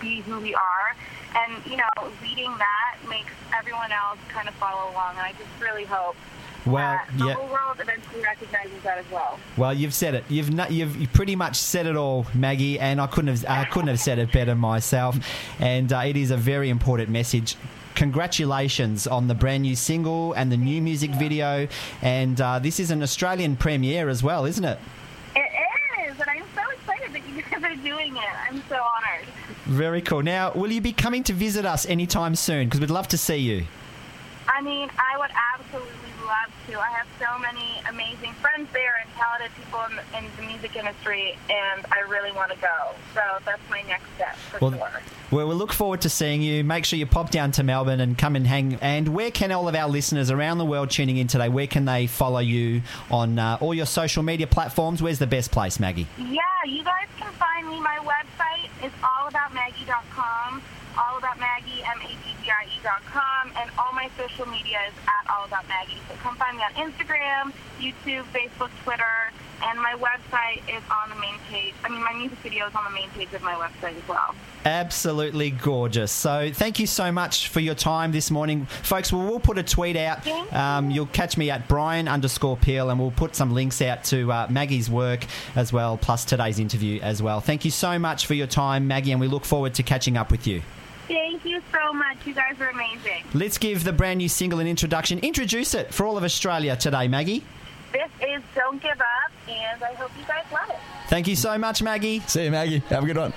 be who we are. And, you know, leading that makes everyone else kind of follow along. And I just really hope Well, that the yeah. whole world eventually recognizes that as well. Well, you've said it. You've not, you've you pretty much said it all, Maggie, and I couldn't have I couldn't have said it better myself. And uh, it is a very important message. Congratulations on the brand new single and the new music video. And uh, this is an Australian premiere as well, isn't it? It is, and I'm so excited that you guys are doing it. I'm so honored. Very cool. Now, will you be coming to visit us anytime soon? Because we'd love to see you. I mean, I would absolutely love to. I have so many amazing friends there and talented people in in music industry, and I really want to go. So that's my next step for Well, sure. well, we look forward to seeing you. Make sure you pop down to Melbourne and come and hang. And where can all of our listeners around the world tuning in today? Where can they follow you on uh, all your social media platforms? Where's the best place, Maggie? Yeah, you guys can find me. My website is allaboutmaggie.com, allaboutmaggie, M-A-G-G-I-E dot com, and all my social media is at allaboutmaggie. So come find me on Instagram, YouTube, Facebook, Twitter, and my website is on the main page. I mean, my music video is on the main page of my website as well. Absolutely gorgeous. So, thank you so much for your time this morning, folks. We'll, we'll put a tweet out. Um, you'll catch me at Brian underscore Peel, and we'll put some links out to uh, Maggie's work as well, plus today's interview as well. Thank you so much for your time, Maggie, and we look forward to catching up with you. Thank you so much. You guys are amazing. Let's give the brand new single an introduction. Introduce it for all of Australia today, Maggie. This is Don't Give Up, and I hope you guys love it. Thank you so much, Maggie. See you, Maggie. Have a good one.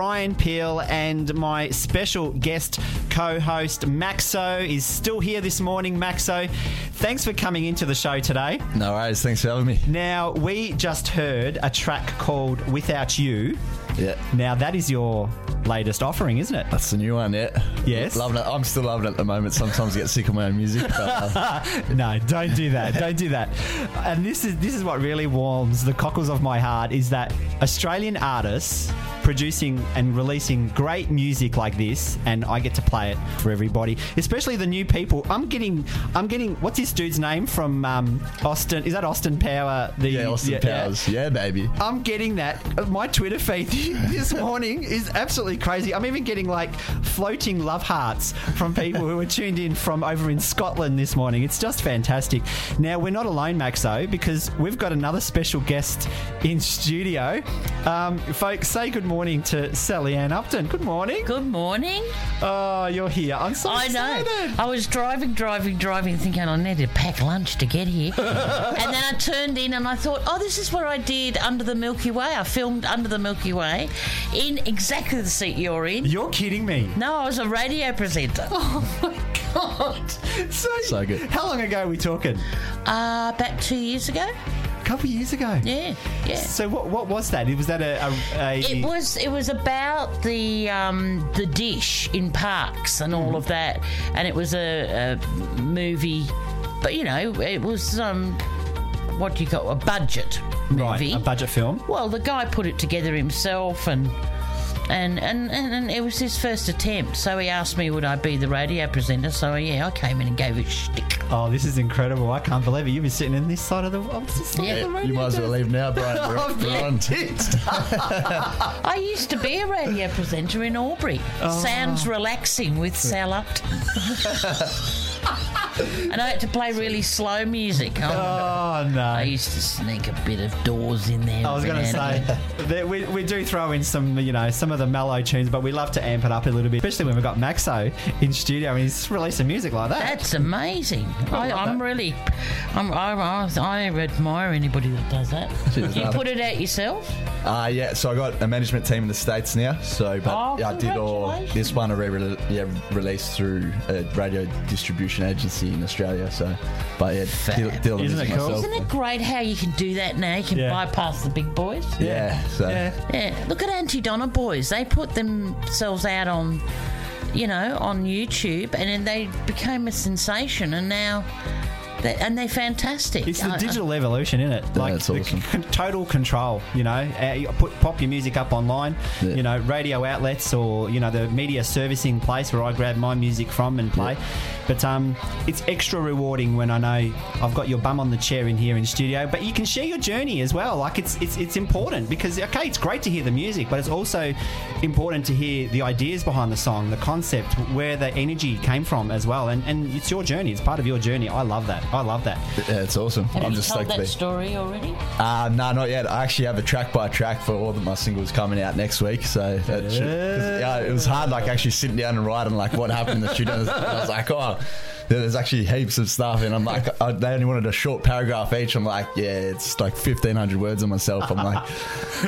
Brian Peel and my special guest co-host Maxo is still here this morning. Maxo, thanks for coming into the show today. No worries. Thanks for having me. Now we just heard a track called "Without You." Yeah. Now that is your latest offering, isn't it? That's the new one, yeah. Yes. Loving it. I'm still loving it at the moment. Sometimes I get sick of my own music. But, uh, no, don't do that. Don't do that. And this is this is what really warms the cockles of my heart is that Australian artists producing and releasing great music like this, and I get to play it for everybody, especially the new people. I'm getting, I'm getting. What's this dude's name from um, Austin? Is that Austin Power? The yeah, Austin Powers. Yeah, baby. I'm getting that. My Twitter feed this morning is absolutely crazy. I'm even getting like floating love hearts from people who are tuned in from over in Scotland this morning. It's just fantastic. Now, we're not alone, Maxo, because we've got another special guest in studio. Um, folks, say good morning to Sally-Anne Upton. Good morning. Good morning. Oh, you're here. I'm so I know. excited. I was driving, driving, driving, thinking I need to pack lunch to get here. and then I turned in and I thought, oh, this is what I did under the Milky Way. I filmed under the Milky Way in exactly the seat you're in. You're kidding me. No, I was a radio presenter. Oh my god. So, So good. How long ago are we talking? Uh, about two years ago. A couple of years ago. Yeah, yeah. So what what was that? Was that a, a, a It was it was about the um, the dish in Parkes and all of that, and it was a, a movie, but you know it was um, what do you call a budget movie? Right, a budget film. Well, the guy put it together himself, and and, and and and it was his first attempt. So he asked me, would I be the radio presenter? So yeah, I came in and gave it a shtick. Oh, this is incredible! I can't believe it. You've been sitting in this side of the. This side Yeah. of the radio You might as well leave now, Brian. We're, Oh, we're on. I used to be a radio presenter in Albury. Oh. Sounds relaxing with Sal Upton. and I had to play really slow music. Oh, Oh no! I used to sneak a bit of doors in there. I was going to every now and say that we, we do throw in some you know some of the mellow tunes, but we love to amp it up a little bit, especially when we've got Maxo in studio and he's releasing music like that. That's amazing. I, I'm really, I'm, I, I, I admire anybody that does that. You put it out yourself? Uh, yeah, so I got a management team in the States now. So, but Oh, yeah, I did all this one I re- yeah, released through a radio distribution agency in Australia. So, but yeah, did, did all the Isn't it cool? myself. Isn't it great how you can do that now? You can Yeah. bypass the big boys. Yeah, so yeah. Yeah, look at Aunty Donna Boys. They put themselves out on, you know, on YouTube, and then they became a sensation, and now, they, and they're fantastic. It's the I- I- digital evolution, isn't it? Like that's the awesome. c- total control. You know, uh, you put pop your music up online. Yeah. You know, radio outlets or you know the media servicing place where I grab my music from and play. But um, it's extra rewarding when I know I've got your bum on the chair in here in studio. But you can share your journey as well. Like it's it's it's important because okay, it's great to hear the music, but it's also important to hear the ideas behind the song, the concept, where the energy came from as well. And and it's your journey. It's part of your journey. I love that. I love that. yeah, it's awesome. Have I'm you just told that story already? Uh, no, not yet. I actually have a track by track for all of my singles coming out next week. So that should, 'cause, yeah, it was hard, like actually sitting down and writing like what happened in the studio. I was like, oh, there's actually heaps of stuff, and I'm like, I, they only wanted a short paragraph each. I'm like, yeah, it's like 1,500 words on myself. I'm like,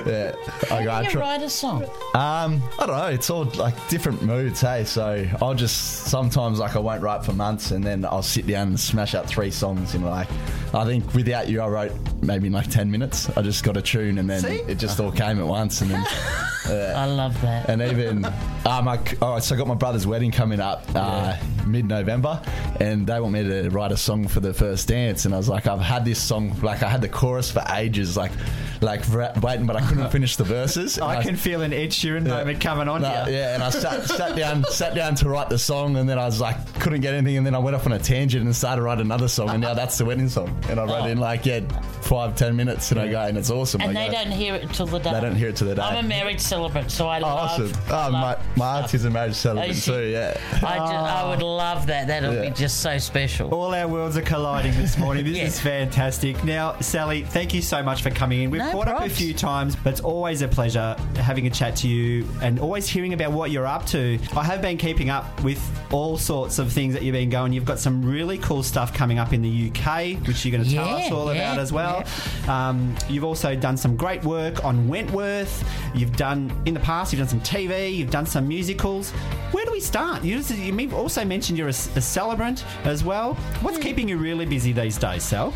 yeah, I, How I you try- write a song? um, I don't know. It's all like different moods, hey. So I'll just sometimes like I won't write for months, and then I'll sit down and smash out three songs in like I think without you, I wrote maybe in like ten minutes. I just got a tune, and then See? it just all came at once, and then I love that. and even um, I, all right, so I got my brother's wedding coming up uh, mid-November, and they want me to write a song for the first dance. And I was like, I've had this song, like I had the chorus for ages, like like ra- waiting, but I couldn't finish the verses. And I can feel an Ed Sheeran moment coming on no, here. yeah, and I sat, sat down, sat down to write the song, and then I was like, couldn't get anything, and then I went off on a tangent and started writing another song, and now that's the wedding song. And I wrote oh. in like yeah, five ten minutes, and I go, and it's awesome. And I they go, don't hear it till the day. They don't hear it till the day. I'm a married celebrant, so I Oh, love. awesome! Oh, my, love my auntie's a marriage celebrant Oh, she- too. Yeah. I, just, I would oh. love that. That'll Yeah. be just so special. All our worlds are colliding this morning. This Yeah. is fantastic. Now, Sally, thank you so much for coming in. We've No caught up a few times, but it's always a pleasure having a chat to you and always hearing about what you're up to. I have been keeping up with all sorts of things that you've been going. You've got some really cool stuff coming up in the UK, which you're going to tell us all yeah, about as well. Um, you've also done some great work on Wentworth. You've done, in the past, you've done some TV, you've done some musicals. Where do we start? You, you also mentioned you're a, a celebrant as well. What's keeping you really busy these days, Sal?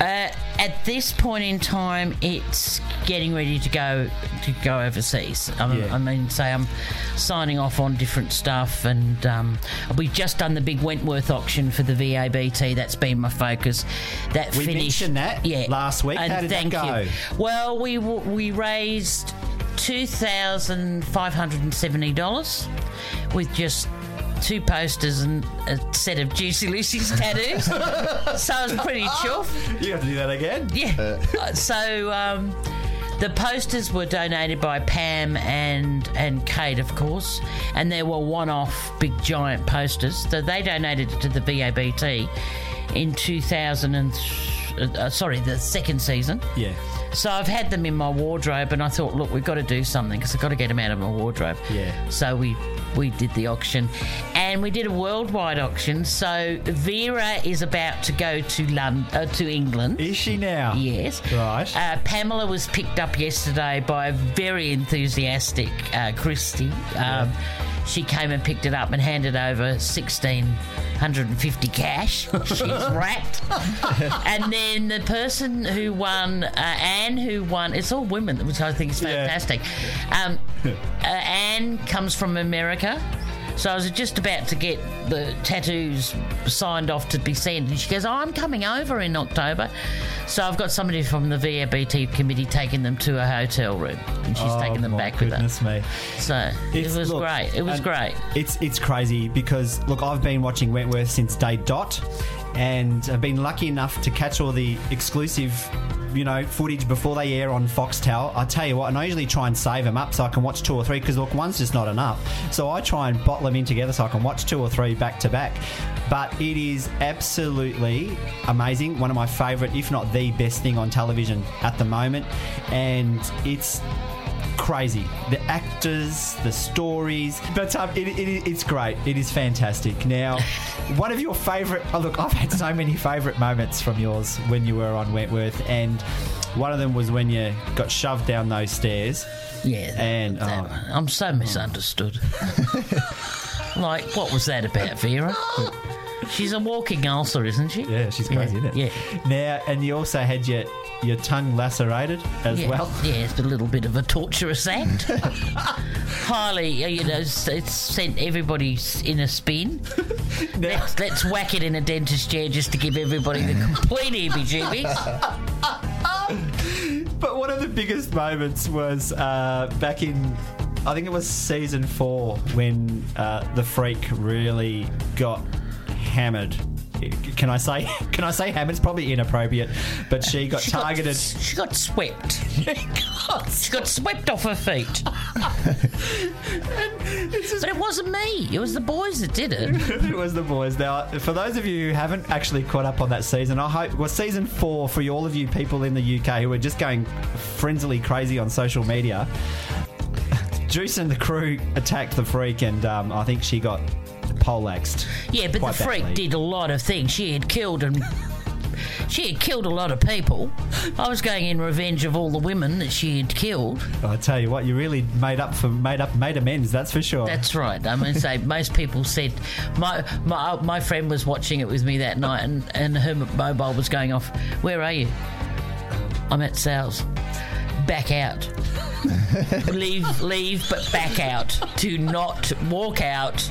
Uh, at this point in time, it's getting ready to go to go overseas. I, Yeah. I mean, say I'm signing off on different stuff, and um, we've just done the big Wentworth auction for the VABT. That's been my focus. That We finished mentioned that yeah last week. And How did that thank go? You. Well, we w- we raised two thousand five hundred and seventy dollars with just. Two posters and a set of Juicy Lucy's tattoos. so I was pretty chuffed. You have to do that again. Yeah. Uh, so um, the posters were donated by Pam and and Kate, of course, and there were one-off big giant posters. So they donated it to the VABT in 2000 and uh, sorry, the second season. Yeah. So I've had them in my wardrobe, and I thought, look, we've got to do something because I've got to get them out of my wardrobe. Yeah. So we we did the auction, and we did a worldwide auction. So Vera is about to go to London, uh, to England. Is she now? Yes. Right. Uh, Pamela was picked up yesterday by a very enthusiastic uh, Christy. Um, She came and picked it up and handed over sixteen hundred and fifty cash. She's racked. and then the person who won, uh, Anne, who won, it's all women, which I think is Yeah. fantastic. Um, uh, Anne comes from America. So I was just about to get the tattoos signed off to be sent, and she goes, oh, "I'm coming over in October." So I've got somebody from the VABT committee taking them to a hotel room, and she's Oh, taking them back with her. goodness me. So It's- it was look, great. It was great. It's it's crazy because look, I've been watching Wentworth since day dot, and I've been lucky enough to catch all the exclusive. You know, footage before they air on Foxtel. I tell you what, and I usually try and save them up so I can watch two or three because look, one's just not enough. So I try and bottle them in together so I can watch two or three back to back. But it is absolutely amazing. One of my favourite, if not the best thing on television at the moment, and it's crazy. The actors, the stories, but um, it, it, it's great. It is fantastic. Now, one of your favourite. Oh, look, I've had so many favourite moments from yours when you were on Wentworth, and one of them was when you got shoved down those stairs. Yeah, and oh, I'm so misunderstood. like, what was that about, Vera? She's a walking ulcer, isn't she? yeah, she's crazy, yeah, isn't it? Yeah. Now, and you also had your your tongue lacerated as yeah, well. Yeah, it's a little bit of a torturous act. Highly, uh, you know, it's it's sent everybody in a spin. let's, let's whack it in a dentist chair just to give everybody the complete heebie-jeebies. But one of the biggest moments was uh, back in, I think it was season four, when uh, the freak really got hammered. Can I say? Can I say? It's probably inappropriate, but she got She got- targeted. she got swept. she got swept off her feet. but it wasn't me. It was the boys that did it. it was the boys. Now, for those of you who haven't actually caught up on that season, I hope well, season four for all of you people in the UK who are just going frenzily crazy on social media. Juice and the crew attacked the freak, and um, I think she got poleaxed. Yeah, but the freak badly. did a lot of things. She had killed and she had killed a lot of people. I was going in revenge of all the women that she had killed. I tell you what, you really made up for made up made amends. That's for sure. That's right. I mean, say most people said my my uh, my friend was watching it with me that night, and and her mobile was going off. Where are you? I'm at Sal's. Back out. leave, leave, but back out. Do not walk out.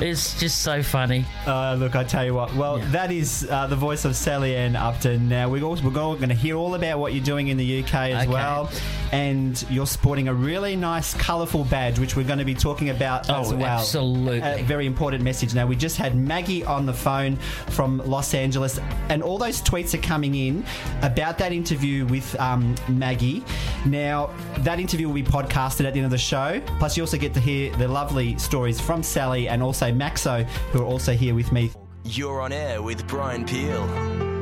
it's just so funny. Uh, look, I tell you what. Well, that is uh, the voice of Sally-Anne Upton. Now we're also, we're going to hear all about what you're doing in the UK as Okay. well, and you're sporting a really nice, colourful badge, which we're going to be talking about as Oh, well. absolutely. A very important message. Now we just had Maggie on the phone from Los Angeles, and all those tweets are coming in about that interview with um, Maggie. Now that interview will be podcasted at the end of the show. Plus, you also get to hear the lovely stories from Sally and also Maxo, who are also here with me. You're on air with Brian Peel.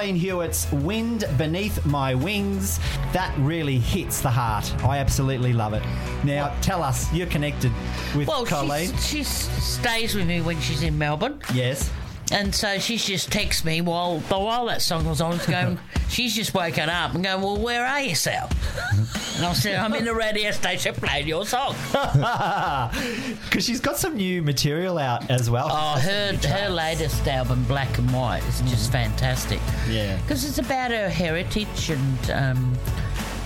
Colleen Hewett's Wind Beneath My Wings. That really hits the heart. I absolutely love it. Now, tell us, you're connected with Well, Colleen. she stays with me when she's in Melbourne. Yes. And so she's just texted me while while that song was on, going, she's just woken up and going, well, where are you, Sal? And I said, I'm in the radio station playing your song. Because she's got some new material out as well. Oh, her her latest album, Black and White, is just mm. fantastic. Yeah. Because it's about her heritage and um,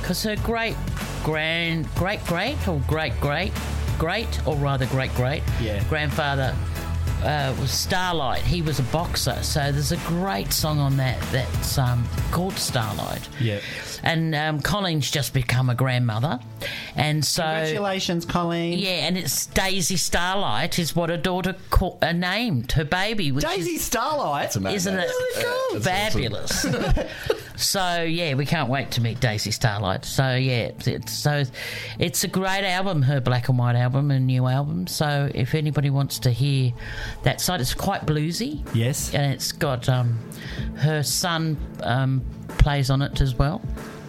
because her great grand great great or great great great or rather great great Yeah. grandfather uh, was Starlight. He was a boxer, so there's a great song on that that's um, called Starlight. Yeah. And um, Colleen's just become a grandmother, and so Congratulations, Colleen. yeah, and it's Daisy Starlight is what her daughter ca- uh, named her baby. Which Daisy is, Starlight? Isn't it Uh, that's fabulous? so yeah, we can't wait to meet Daisy Starlight. So yeah, it's, so it's a great album, her black and white album and new album. So if anybody wants to hear that side, it's quite bluesy. Yes. and it's got um, her son um, plays on it as well.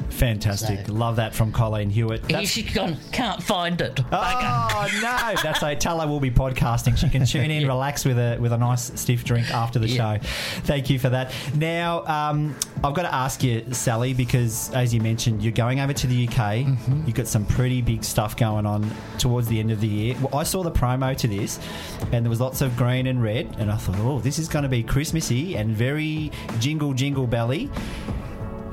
Fantastic. Love that from Colleen Hewett. That's- she's gone. Can't find it. Oh no! That's a tell her we'll be podcasting. She can tune in, relax with a with a nice stiff drink after the Yeah. show. Thank you for that. Now um, I've got to ask you, Sally, because as you mentioned, you're going over to the UK. Mm-hmm. You've got some pretty big stuff going on towards the end of the year. Well, I saw the promo to this, and there was lots of green and red, and I thought, oh, this is going to be Christmassy and very jingle jingle belly.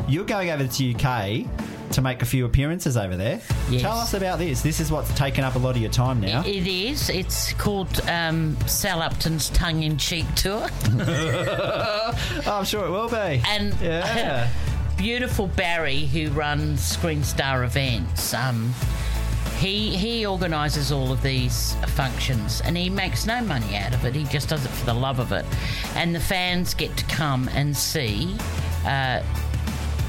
You're going over to UK to make a few appearances over there. Yes. Tell us about this. This is what's taken up a lot of your time now. It is. It's called um, Sal Upton's Tongue in Cheek Tour. I'm sure it will be. And Yeah. beautiful Barry, who runs Screen Star events, um, he he organises all of these functions, and he makes no money out of it. He just does it for the love of it, and the fans get to come and see. Uh,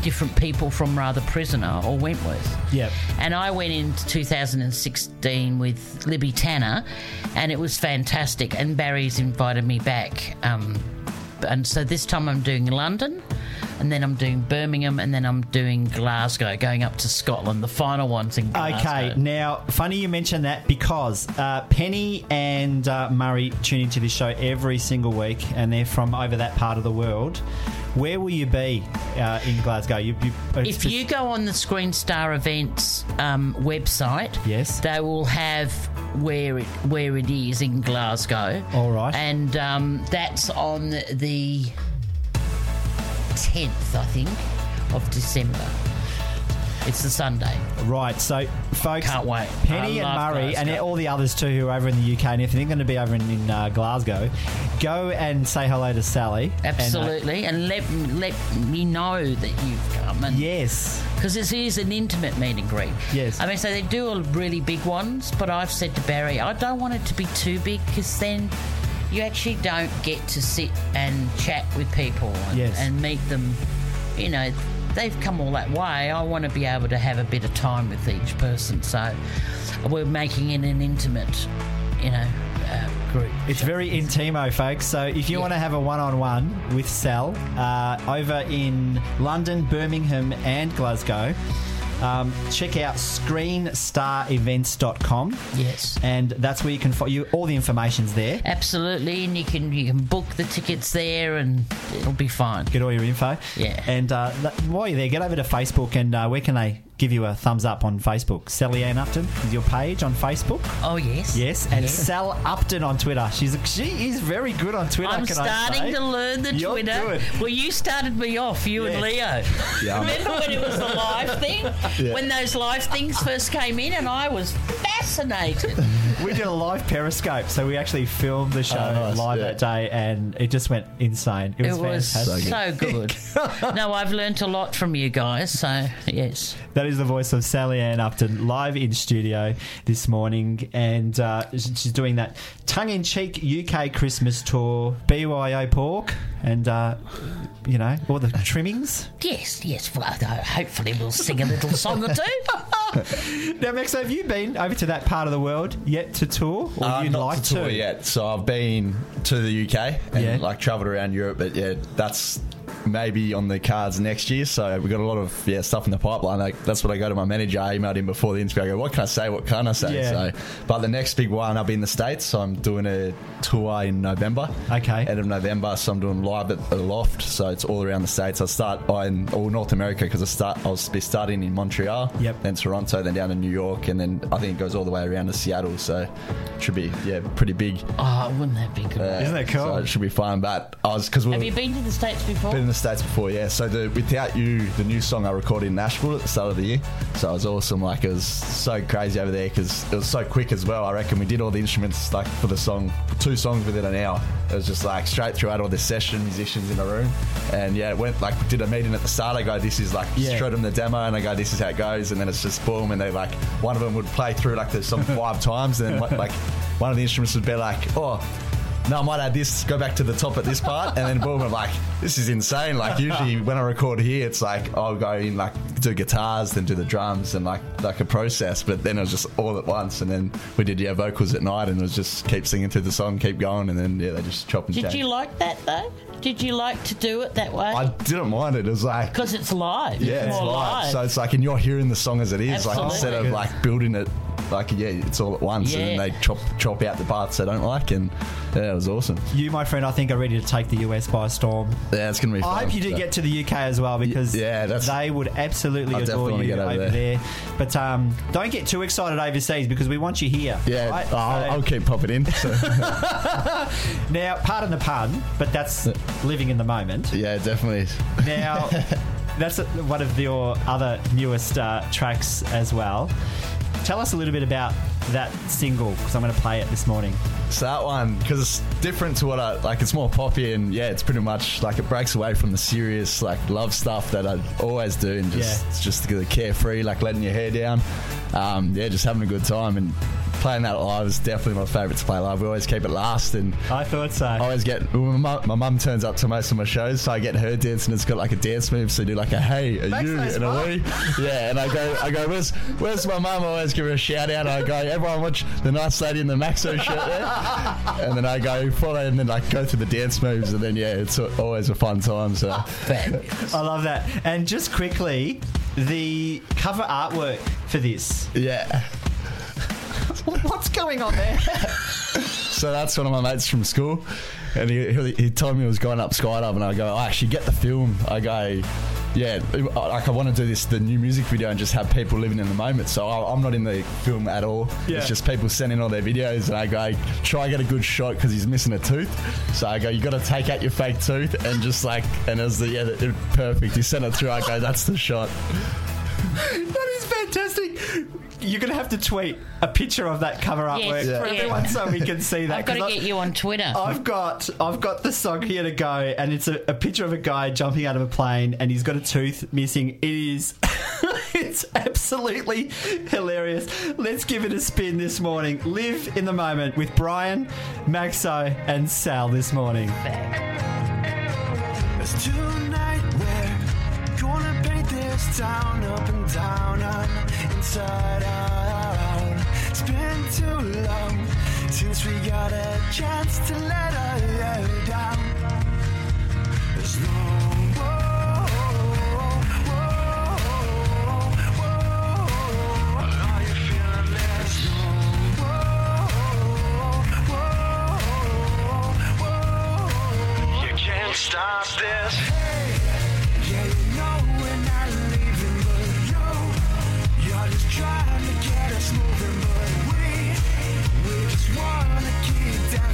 Different people from rather Prisoner or Wentworth. Yep. And I went into 2016 with Libby Tanner, and it was fantastic. And Barry's invited me back. Um, and so this time I'm doing London, and then I'm doing Birmingham, and then I'm doing Glasgow, going up to Scotland. The final one's in Glasgow. Okay, now, funny you mentioned that because uh, Penny and uh, Murray tune into this show every single week, and they're from over that part of the world. Where will you be uh, in Glasgow? You, you, If just- you go on the Screen Star Events um, website, Yes. they will have where it where it is in Glasgow. All right. and um, that's on the tenth, I think, of December. It's the Sunday. Right, so folks, Can't wait. Penny I and love Murray, and Glasgow. all the others too who are over in the UK, and if they're going to be over in, in uh, Glasgow, go and say hello to Sally. and, uh, Absolutely, and, let let me know that you've come. And yes. because this is an intimate meet and greet. Yes. I mean, so they do really big ones, but I've said to Barry, I don't want it to be too big because then you actually don't get to sit and chat with people and, Yes. and meet them. You know, they've come all that way. I want to be able to have a bit of time with each person, so we're making it an intimate, you know, uh, group. It's very intimo, folks. So if you want to have a one-on-one with Sal uh, over in London, Birmingham, and Glasgow, um, check out ScreenStarEvents.com. Yes. and that's where you can find you. All the information's there. Absolutely, and you can you can book the tickets there, and it'll be fine. Get all your info. Yeah. And uh, while you're there, get over to Facebook and uh, where can they give you a thumbs up on Facebook? Sally-Anne Upton is your page on Facebook. Oh yes, Yes, and Yeah. Sal Upton on Twitter. She's she is very good on Twitter. I'm can I starting say? to learn the You're Twitter. good. Well, you started me off, you and Leo. Yeah, I'm- Remember when it was the live thing? Yeah. When those live things first came in, and I was fascinated. We did a live Periscope, so we actually filmed the show Oh, nice, live yeah. that day, and it just went insane. It It was, was fantastic. so good. no, I've learnt a lot from you guys. So yes, That is the voice of Sally-Anne Upton live in studio this morning, and uh, she's doing that tongue-in-cheek UK Christmas tour, BYO pork, and uh, you know all the trimmings. yes, yes. Well, uh, hopefully we'll sing a little song or two. Now, Max, have you been over to that part of the world yet to tour, or Uh, you'd not like to tour yet. So I've been to the UK and Yeah. like travelled around Europe, but yeah, that's maybe on the cards next year. So we've got a lot of yeah stuff in the pipeline. Like, that's what I go to my manager. I emailed him before the interview. I go, what can I say? What can I say? Yeah. So, but the next big one, I'll be in the states. So I'm doing a tour in November. Okay. End of November. So I'm doing live at the loft. So it's all around the states. I start in all North America because I start. I'll be starting in Montreal. Yep. Then Toronto. Then down to New York, and then I think it goes all the way around to Seattle. So it should be yeah pretty big. Oh, wouldn't that be good? Uh, Isn't that cool? So it should be fun. But I was because Have you been to the States before? been in the States before, yeah. So the Without You, the new song I recorded in Nashville at the start of the year. So it was awesome. Like it was so crazy over there because it was so quick as well. I reckon we did all the instruments like for the song, two songs within an hour. It was just like straight throughout all this session musicians in a room, and yeah, it went like did a meeting at the start. I go, this is like Yeah. showed them the demo, and I go, this is how it goes, and then it's just boom, and they like one of them would play through like the song five times, and then like one of the instruments would be like, oh no, I might add this, go back to the top at this part, and then boom, I'm like, this is insane. Like, usually when I record here, it's like, I'll go in, like, do guitars, then do the drums, and like, like a process, but then it was just all at once. And then we did, yeah, vocals at night, and it was just keep singing through the song, keep going, and then, yeah, they just chop and Did change. you like that though? Did you like to do it that way? I didn't mind it. It was like, Because it's live. yeah, it's more live. So it's like, and you're hearing the song as it is, like, instead of like building it, like, yeah, it's all at once, and then they chop, chop out the parts they don't like, and yeah, it was awesome. You, my friend, I think are ready to take the US by storm. Yeah, it's going to be fun. I hope you do So- get to the UK as well because yeah, that's- they would absolutely I adore you wanna over, over there. there. But um, don't get too excited overseas because we want you here. Yeah, right? I'll, So- I'll keep popping in. So. now, pardon the pun, but that's living in the moment. yeah, definitely. Now, that's one of your other newest uh, tracks as well. Tell us a little bit about that single because I'm going to play it this morning. So that one, because it's different to what I like, it's more poppy and yeah, it's pretty much like it breaks away from the serious like love stuff that I always do and just Yeah. it's just the carefree, like letting your hair down. Um, yeah, just having a good time and playing that live is definitely my favourite to play live. We always keep it last and I thought so. I always get my mum, my mum turns up to most of my shows, so I get her dancing. It's got like a dance move, so I do like a hey, a Thanks, you, nice and a mum. we. Yeah, and I go, I go, where's, where's my mum? I always give her a shout out. I go, everyone watch the nice lady in the Maxo shirt there, and then I go follow, and then I go through the dance moves, and then yeah, it's always a fun time. So I love that. And just quickly, the cover artwork for this. yeah. What's going on there? So that's one of my mates from school, and he, he, he told me he was going up skydiving. And I go, I actually get the film. I go, yeah, like I want to do this, the new music video, and just have people living in the moment. So I, I'm not in the film at all. Yeah. It's just people sending all their videos, and I go, try get a good shot because he's missing a tooth. So I go, you got to take out your fake tooth and just like, and it was the yeah, it, perfect. He sent it through. I go, that's the shot. that is fantastic. You're going to have to tweet a picture of that cover artwork Yes, for yeah. everyone so we can see that. I've got to 'cause I- get you on Twitter. I've got I've got the song here to go, and it's a, a picture of a guy jumping out of a plane, and he's got a tooth missing. It is, it's absolutely hilarious. Let's give it a spin this morning. Live in the moment with Brian, Maxo, and Sal this morning. There's tonight we're gonna this town up and down and inside out. It's been too long since we got a chance to let hair down. There's no whoa, whoa,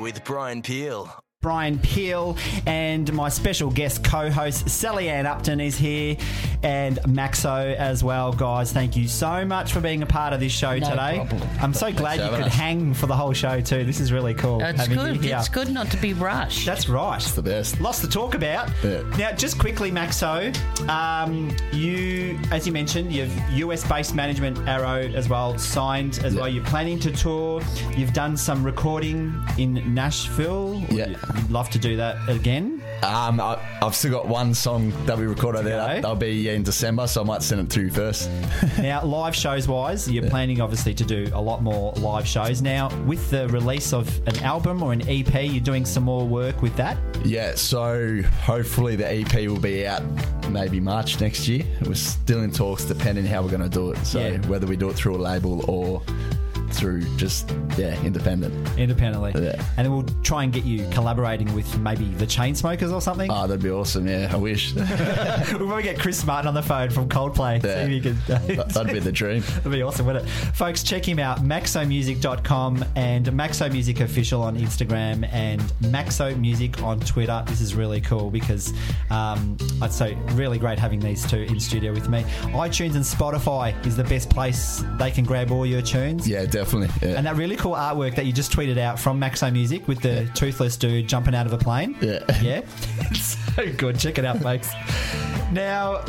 with Brian Peel. Brian Peel and my special guest co-host Sally-Anne Upton is here and Maxo as well guys thank you so much for being a part of this show No today problem. I'm so glad you having could us. hang for the whole show too this is really cool It's having good. you here. It's good not to be rushed. That's right. the best. Lots to talk about. Yeah. Now, just quickly, Maxo, um, you, as you mentioned, you've US-based management Arrow as well signed as Yeah. well. You're planning to tour. You've done some recording in Nashville. Yeah. You'd love to do that again. Um, I, I've still got one song that we recorded there. Okay. That'll be in December, so I might send it to you first. Now, live shows wise, you're planning obviously to do a lot more live shows. Now, with the release of an album or an EP, you're doing some more work with that. Yeah, so hopefully the EP will be out maybe March next year. We're still in talks, depending how we're going to do it. So Yeah. whether we do it through a label or through just yeah independent. Independently, Yeah. and then we'll try and get you collaborating with maybe the Chainsmokers or something. Oh, that'd be awesome. Yeah, I wish. We'll probably get Chris Martin on the phone from Coldplay. Yeah. See if he can. That- that'd be the dream. That'd be awesome, wouldn't it? Folks, check him out, maxomusic.com and Maxo Music Official on Instagram and Maxo Music on Twitter. This is really cool because um, I'd say really great having these two in studio with me. iTunes and Spotify is the best place they can grab all your tunes. Yeah, definitely. Yeah. And that really cool artwork that you just tweeted out from Maxo Music with the toothless dude jumping out of a plane. Yeah. Yeah. It's so good. Check it out, folks. Now,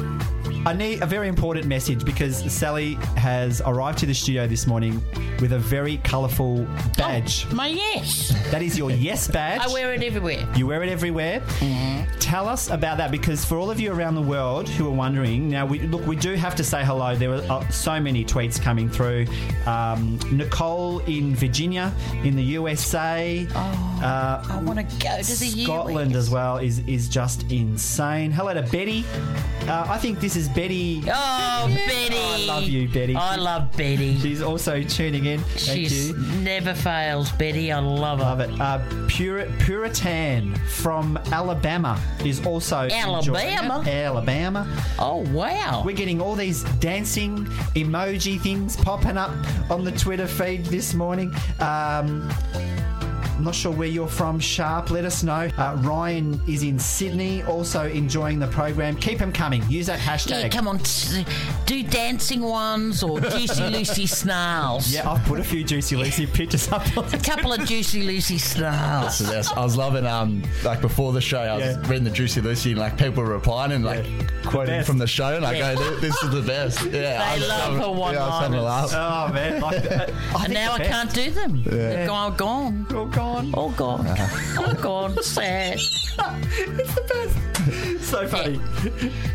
I need a very important message because Sally has arrived to the studio this morning with a very colourful badge. Oh, my yes. That is your yes badge. I wear it everywhere. You wear it everywhere. Mm-hmm. Tell us about that because for all of you around the world who are wondering, now we look, we do have to say hello. There were uh, so many tweets coming through. Um, Nicole in Virginia, in the USA. uh, I want to go to the Scotland as well is is just insane. Hello to Betty. Uh, I think this is Betty. Oh, Betty. I love you, Betty. I love Betty. She's also tuning in. Thank She's you. never fails, Betty. I love her. Love it. Uh, Pur- Puritan from Alabama is also Alabama? Alabama. Oh, wow. We're getting all these dancing emoji things popping up on the Twitter feed this morning. Um, I'm not sure where you're from, Sharp. Let us know. Uh, Ryan is in Sydney, also enjoying the program. Keep them coming. Use that hashtag. Yeah, come on. t- Do dancing ones or Juicy Lucy snarls. Yeah, I've put a few Juicy Lucy pictures up A couple of Juicy Lucy snarls. So that's- I was loving um like before the show I was Yeah. reading the Juicy Lucy and like people were replying and like quoting best. from the show and I Yeah. go this is the best yeah I They was love having- her yeah, I was having a one-liners. laugh. Oh, man. Like, I And now I can't do them. They're gone. gone. All gone. All gone. All gone. Sad. it's the best. So funny.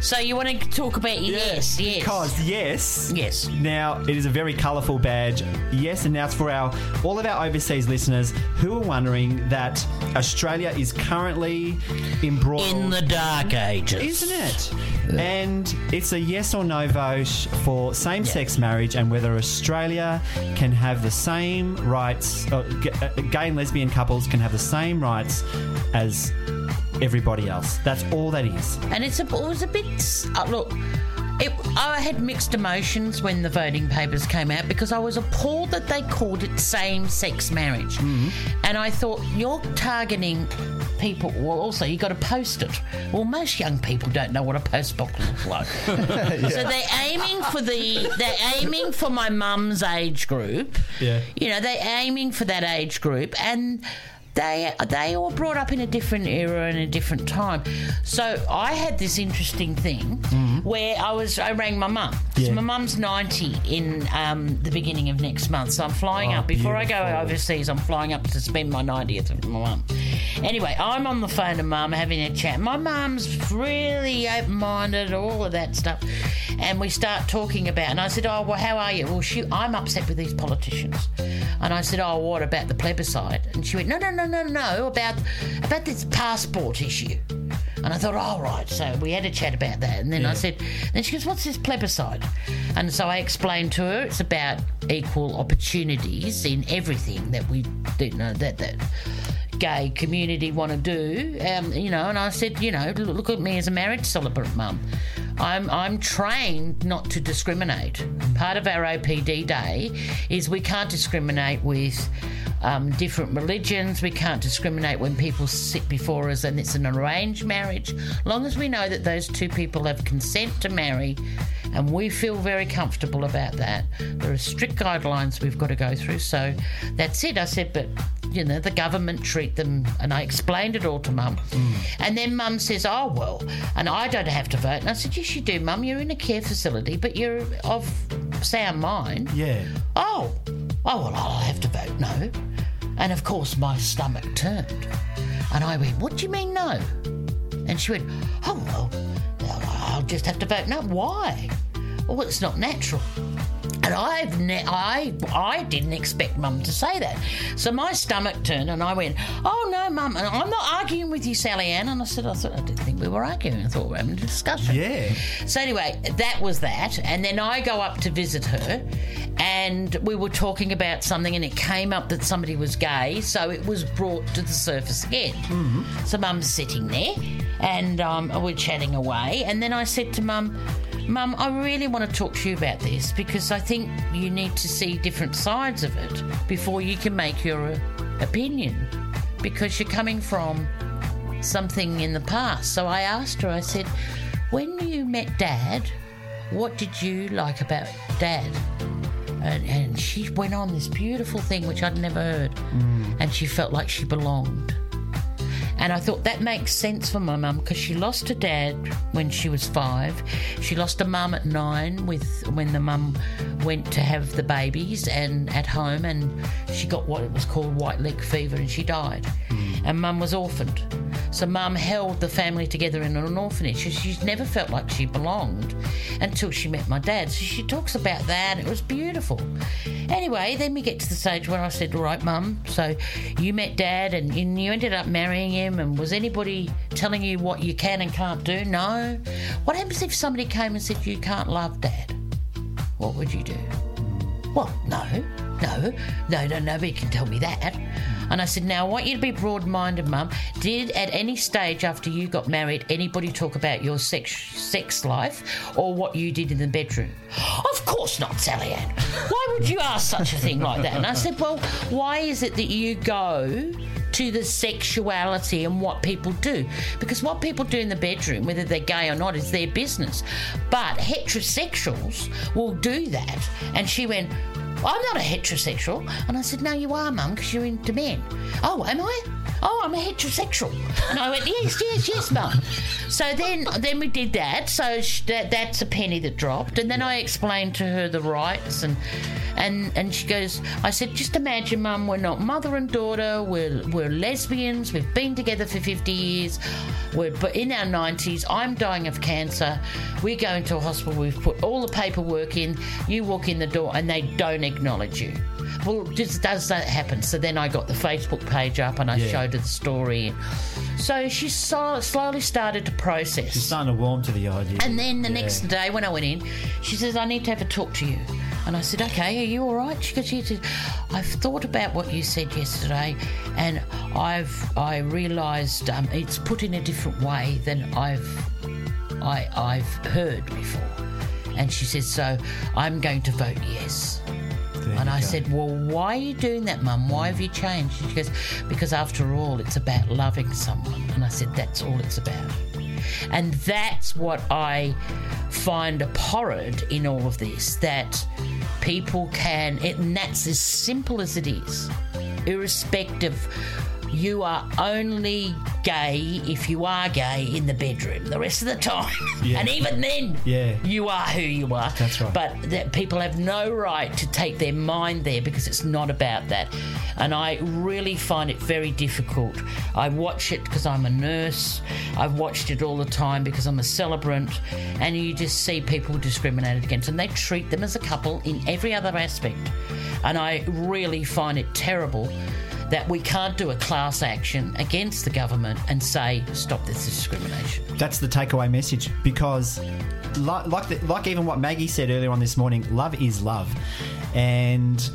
So you want to talk about yes, yes. Because yes, Yes. Now it is a very colourful badge. Yes, and now it's for our all of our overseas listeners who are wondering that Australia is currently embroiled In the dark ages. isn't it? And it's a yes or no vote for same sex marriage and whether Australia can have the same rights, uh, uh, gay and lesbian couples can have the same rights as everybody else. That's all that is. And it's a, it was a bit. Uh, look, It, I had mixed emotions when the voting papers came out because I was appalled that they called it same sex marriage. Mm-hmm. And I thought, you're targeting people. Well, also, you've got to post it. Well, most young people don't know what a post box looks like. So they're aiming for the, they're aiming for my mum's age group. Yeah. You know, they're aiming for that age group. And they they all brought up in a different era and a different time. So I had this interesting thing where I was I rang my mum. Yeah. My mum's ninety in um, the beginning of next month, so I'm flying Oh, up before I go overseas. I'm flying up to spend my ninetieth with my mum. Anyway, I'm on the phone to mum having a chat. My mum's really open minded, all of that stuff, and we start talking about. And I said, "Oh, well, how are you?" Well, she, I'm upset with these politicians. And I said, "Oh, what about the plebiscite?" And she went, "No, no, no, no, no, about about this passport issue." And I thought, all right. So we had a chat about that. And then I said, then she goes, what's this plebiscite? And so I explained to her it's about equal opportunities in everything that we do, know, that, that gay community want to do. Um, you know, and I said, you know, look, look at me as a marriage celebrant mum. I'm, I'm trained not to discriminate. Part of our OPD day is we can't discriminate with um, different religions. We can't discriminate when people sit before us and it's an arranged marriage. Long as we know that those two people have consent to marry and we feel very comfortable about that. There are strict guidelines we've got to go through. So that's it. I said, but you know, the government treat them, and I explained it all to mum. And then mum says, Oh, well, and I don't have to vote. And I said, Yes, you do, mum. You're in a care facility, but you're of sound mind. Yeah. Oh, oh, well, I'll have to vote no. And of course, my stomach turned. And I went, What do you mean no? And she went, Oh, well, I'll just have to vote no. Why? Well, it's not natural. And I've ne- I I didn't expect Mum to say that, so my stomach turned, and I went, "Oh no, Mum, and I'm not arguing with you, Sally-Anne." And I said, "I thought I didn't think we were arguing. I thought we were having a discussion." Yeah. So anyway, that was that, and then I go up to visit her, and we were talking about something, and it came up that somebody was gay, so it was brought to the surface again. So Mum's sitting there, and um, we're chatting away, and then I said to Mum. Mum, I really want to talk to you about this because I think you need to see different sides of it before you can make your uh, opinion because you're coming from something in the past. So I asked her, I said, when you met Dad, what did you like about Dad? And, and she went on this beautiful thing which I'd never heard. And she felt like she belonged. And I thought that makes sense for my mum because she lost her dad when she was five. She lost her mum at nine with when the mum went to have the babies and at home and she got what it was called white leg fever and she died. Hmm. And mum was orphaned. So mum held the family together in an orphanage. So she's never felt like she belonged until she met my dad. So she talks about that. and It was beautiful. Anyway, then we get to the stage where I said, Right, mum, so you met dad and and you ended up marrying him. And was anybody telling you what you can and can't do? No. What happens if somebody came and said, You can't love dad? What would you do? Well, no, no, no, no, nobody can tell me that. And I said, now I want you to be broad minded, Mum. Did at any stage after you got married anybody talk about your sex sex life or what you did in the bedroom? Of course not, Sally-Anne. Why would you ask such a thing like that? And I said, well, why is it that you go to the sexuality and what people do? Because what people do in the bedroom, whether they're gay or not, is their business. But heterosexuals will do that. And she went, I'm not a heterosexual. And I said, No, you are, Mum, because you're into men. Oh, am I? Oh, I'm a heterosexual. And I went, Yes, yes, yes, Mum. So then, then we did that. So that, that's a penny that dropped. And then I explained to her the rights, and and and she goes, I said, Just imagine, Mum, we're not mother and daughter. We're we're lesbians. We've been together for 50 years. We're but in our 90s. I'm dying of cancer. We go into a hospital. We've put all the paperwork in. You walk in the door, and they don't acknowledge you. Well, just does that happen? So then I got the Facebook page up and I Yeah. showed her the story. So she so, slowly started to process. She's starting to warm to the idea. And then the Yeah. next day when I went in, she says, I need to have a talk to you. And I said, Okay, are you all right? She goes, Yes. I've thought about what you said yesterday and I've I realised um, it's put in a different way than I've I, I've heard before. And she says, So I'm going to vote yes. And I said, Well, why are you doing that, Mum? Why have you changed? And she goes, Because after all, it's about loving someone. And I said, That's all it's about. And that's what I find abhorrent in all of this that people can, it, and that's as simple as it is, irrespective. You are only gay if you are gay in the bedroom. The rest of the time, Yeah. and even then, Yeah. you are who you are. That's right. But that people have no right to take their mind there because it's not about that. And I really find it very difficult. I watch it because I'm a nurse. I've watched it all the time because I'm a celebrant. And you just see people discriminated against, and they treat them as a couple in every other aspect. And I really find it terrible that we can't do a class action against the government and say, stop this discrimination. That's the takeaway message because, like, like, the, like even what Maggie said earlier on this morning, love is love. And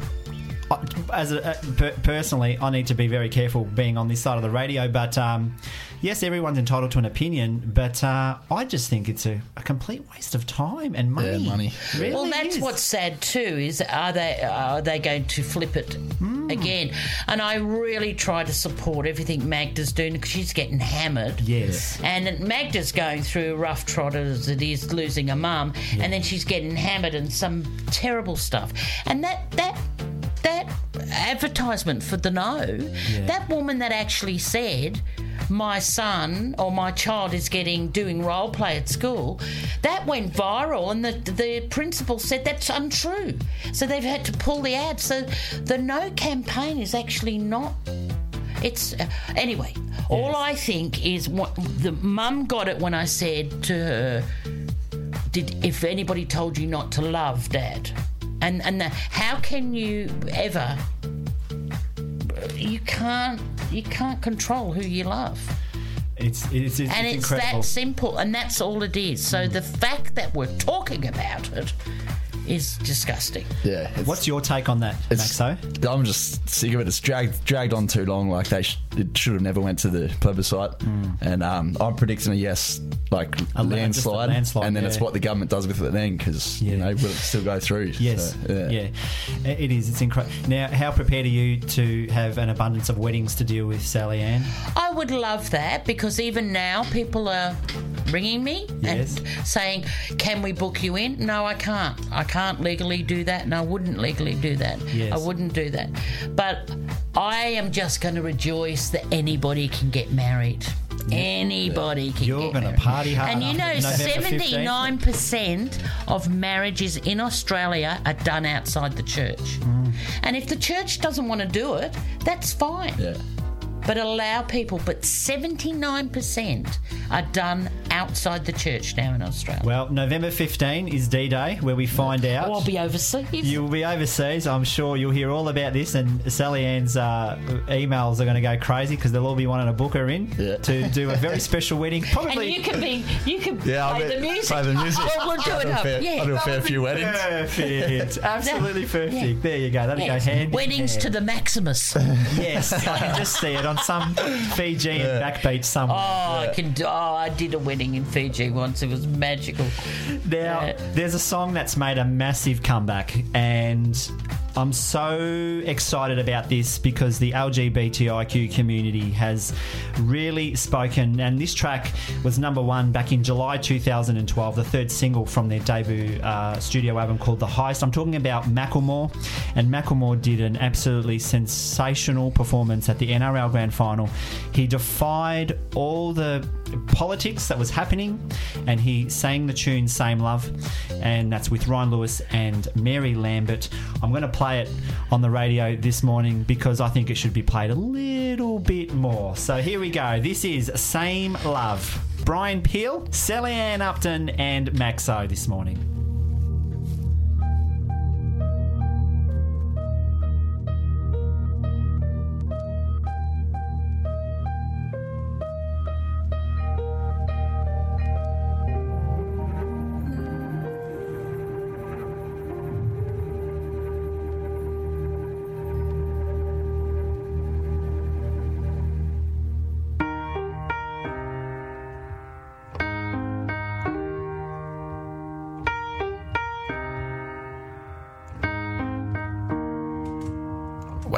as a, uh, per, personally, I need to be very careful being on this side of the radio. But um, yes, everyone's entitled to an opinion, but uh, I just think it's a, a complete waste of time and money. Yeah, money. Really well, that's is. what's sad too. Is are they are they going to flip it Hmm. again? And I really try to support everything Magda's doing because she's getting hammered. Yes. And Magda's going through a rough trot as it is losing a mum, and then she's getting hammered and some terrible stuff. And that that that advertisement for the no, that woman that actually said. My son or my child is getting doing role play at school. That went viral, and the the principal said that's untrue. So they've had to pull the ad. So the no campaign is actually not it's uh, anyway. All I think is what the mum got it when I said to her, "Did if anybody told you not to love, Dad?" And and the, how can you ever? You can't. You can't control who you love, It's, it's, it's, and it's incredible. that simple, and that's all it is. So hmm. the fact that we're talking about it is disgusting. Yeah. What's your take on that, it's, Maxo? I'm just sick of it. It's dragged dragged on too long. Like they, sh- it should have never went to the plebiscite. And um, I'm predicting a yes, like Hmm. A la- just a landslide, landslide, and then it's yeah. what the government does with it then, because Yeah. you know will it still go through? Yes, So, yeah. it is. It's incredible. Now, how prepared are you to have an abundance of weddings to deal with, Sally-Anne? I would love that because even now people are ringing me Yes. and saying, "Can we book you in?" No, I can't. I can't legally do that, and I wouldn't legally do that. Yes. I wouldn't do that. But I am just going to rejoice that anybody can get married. Anybody can You're get gonna married. party hard And you know, 15th. seventy-nine percent of marriages in Australia are done outside the church. Mm. And if the church doesn't want to do it, that's fine yeah. But allow people. But 79% are done outside the church now in Australia. Well, November 15 is D Day, where we find out. Or I'll be overseas. You'll be overseas. I'm sure you'll hear all about this, and Sally-Anne's uh, emails are going to go crazy because they'll all be wanting to book her in Yeah. to do a very special wedding. and Probably you can be, you can Yeah, I'll play be- the music. play the music. Well, we'll do I'll it do a up. fair- yeah. I'll do a fair few weddings. perfect, absolutely perfect. Yeah. There you go. That'll Yes. go hand. Weddings hand. to the Maximus. Yes, I can just see it on some Fijian backbeat somewhere. Oh, I can. do- Oh, I did a wedding in Fiji once. It was magical. Now, Yeah. there's a song that's made a massive comeback, and I'm so excited about this because the LGBTIQ community has really spoken. And this track was number one back in July 2012, the third single from their debut uh, studio album called The Heist. I'm talking about Macklemore, and Macklemore did an absolutely sensational performance at the NRL Grand Final. He defied all the politics that was happening, and he sang the tune "Same Love," and that's with Ryan Lewis and Mary Lambert. I'm going to play it on the radio this morning because I think it should be played a little bit more. So here we go. This is "Same Love." Brian Peel, Sally-Anne Upton, and Maxo this morning.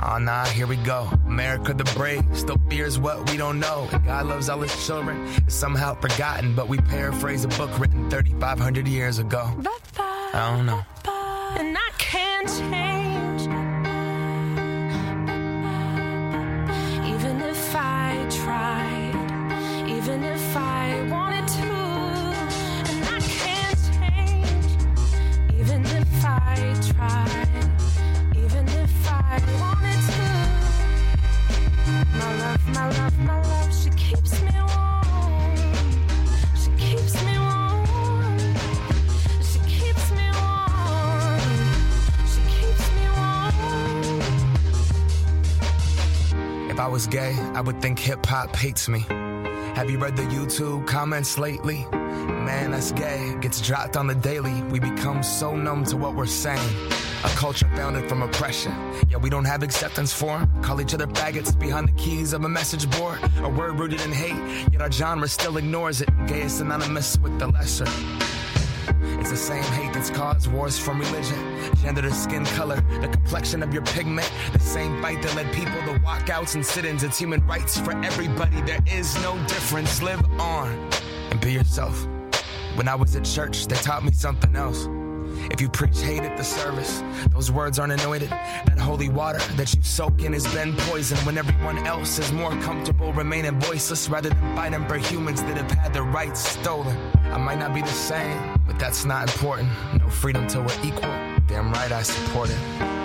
Oh nah, here we go. America the brave still fears what we don't know. God loves all his children. It's somehow forgotten, but we paraphrase a book written 3,500 years ago. I don't know. and I can't change. Even if I tried, even if I wanted to, and I can't change. Even if I tried, I was gay, I would think hip hop hates me. Have you read the YouTube comments lately? Man, that's gay. Gets dropped on the daily. We become so numb to what we're saying. A culture founded from oppression. Yeah, we don't have acceptance for 'em. Call each other faggots behind the keys of a message board. A word rooted in hate, yet our genre still ignores it. Gay is synonymous with the lesser. It's the same hate that's caused wars from religion, gender to skin color, the complexion of your pigment. The same fight that led people to walkouts and sit-ins. It's human rights for everybody. There is no difference. Live on and be yourself. When I was at church, they taught me something else. If you preach hate at the service, those words aren't anointed. That holy water that you soak in has been poisoned when everyone else is more comfortable remaining voiceless rather than fighting for humans that have had their rights stolen. I might not be the same, but that's not important. No freedom till we're equal. Damn right I support it.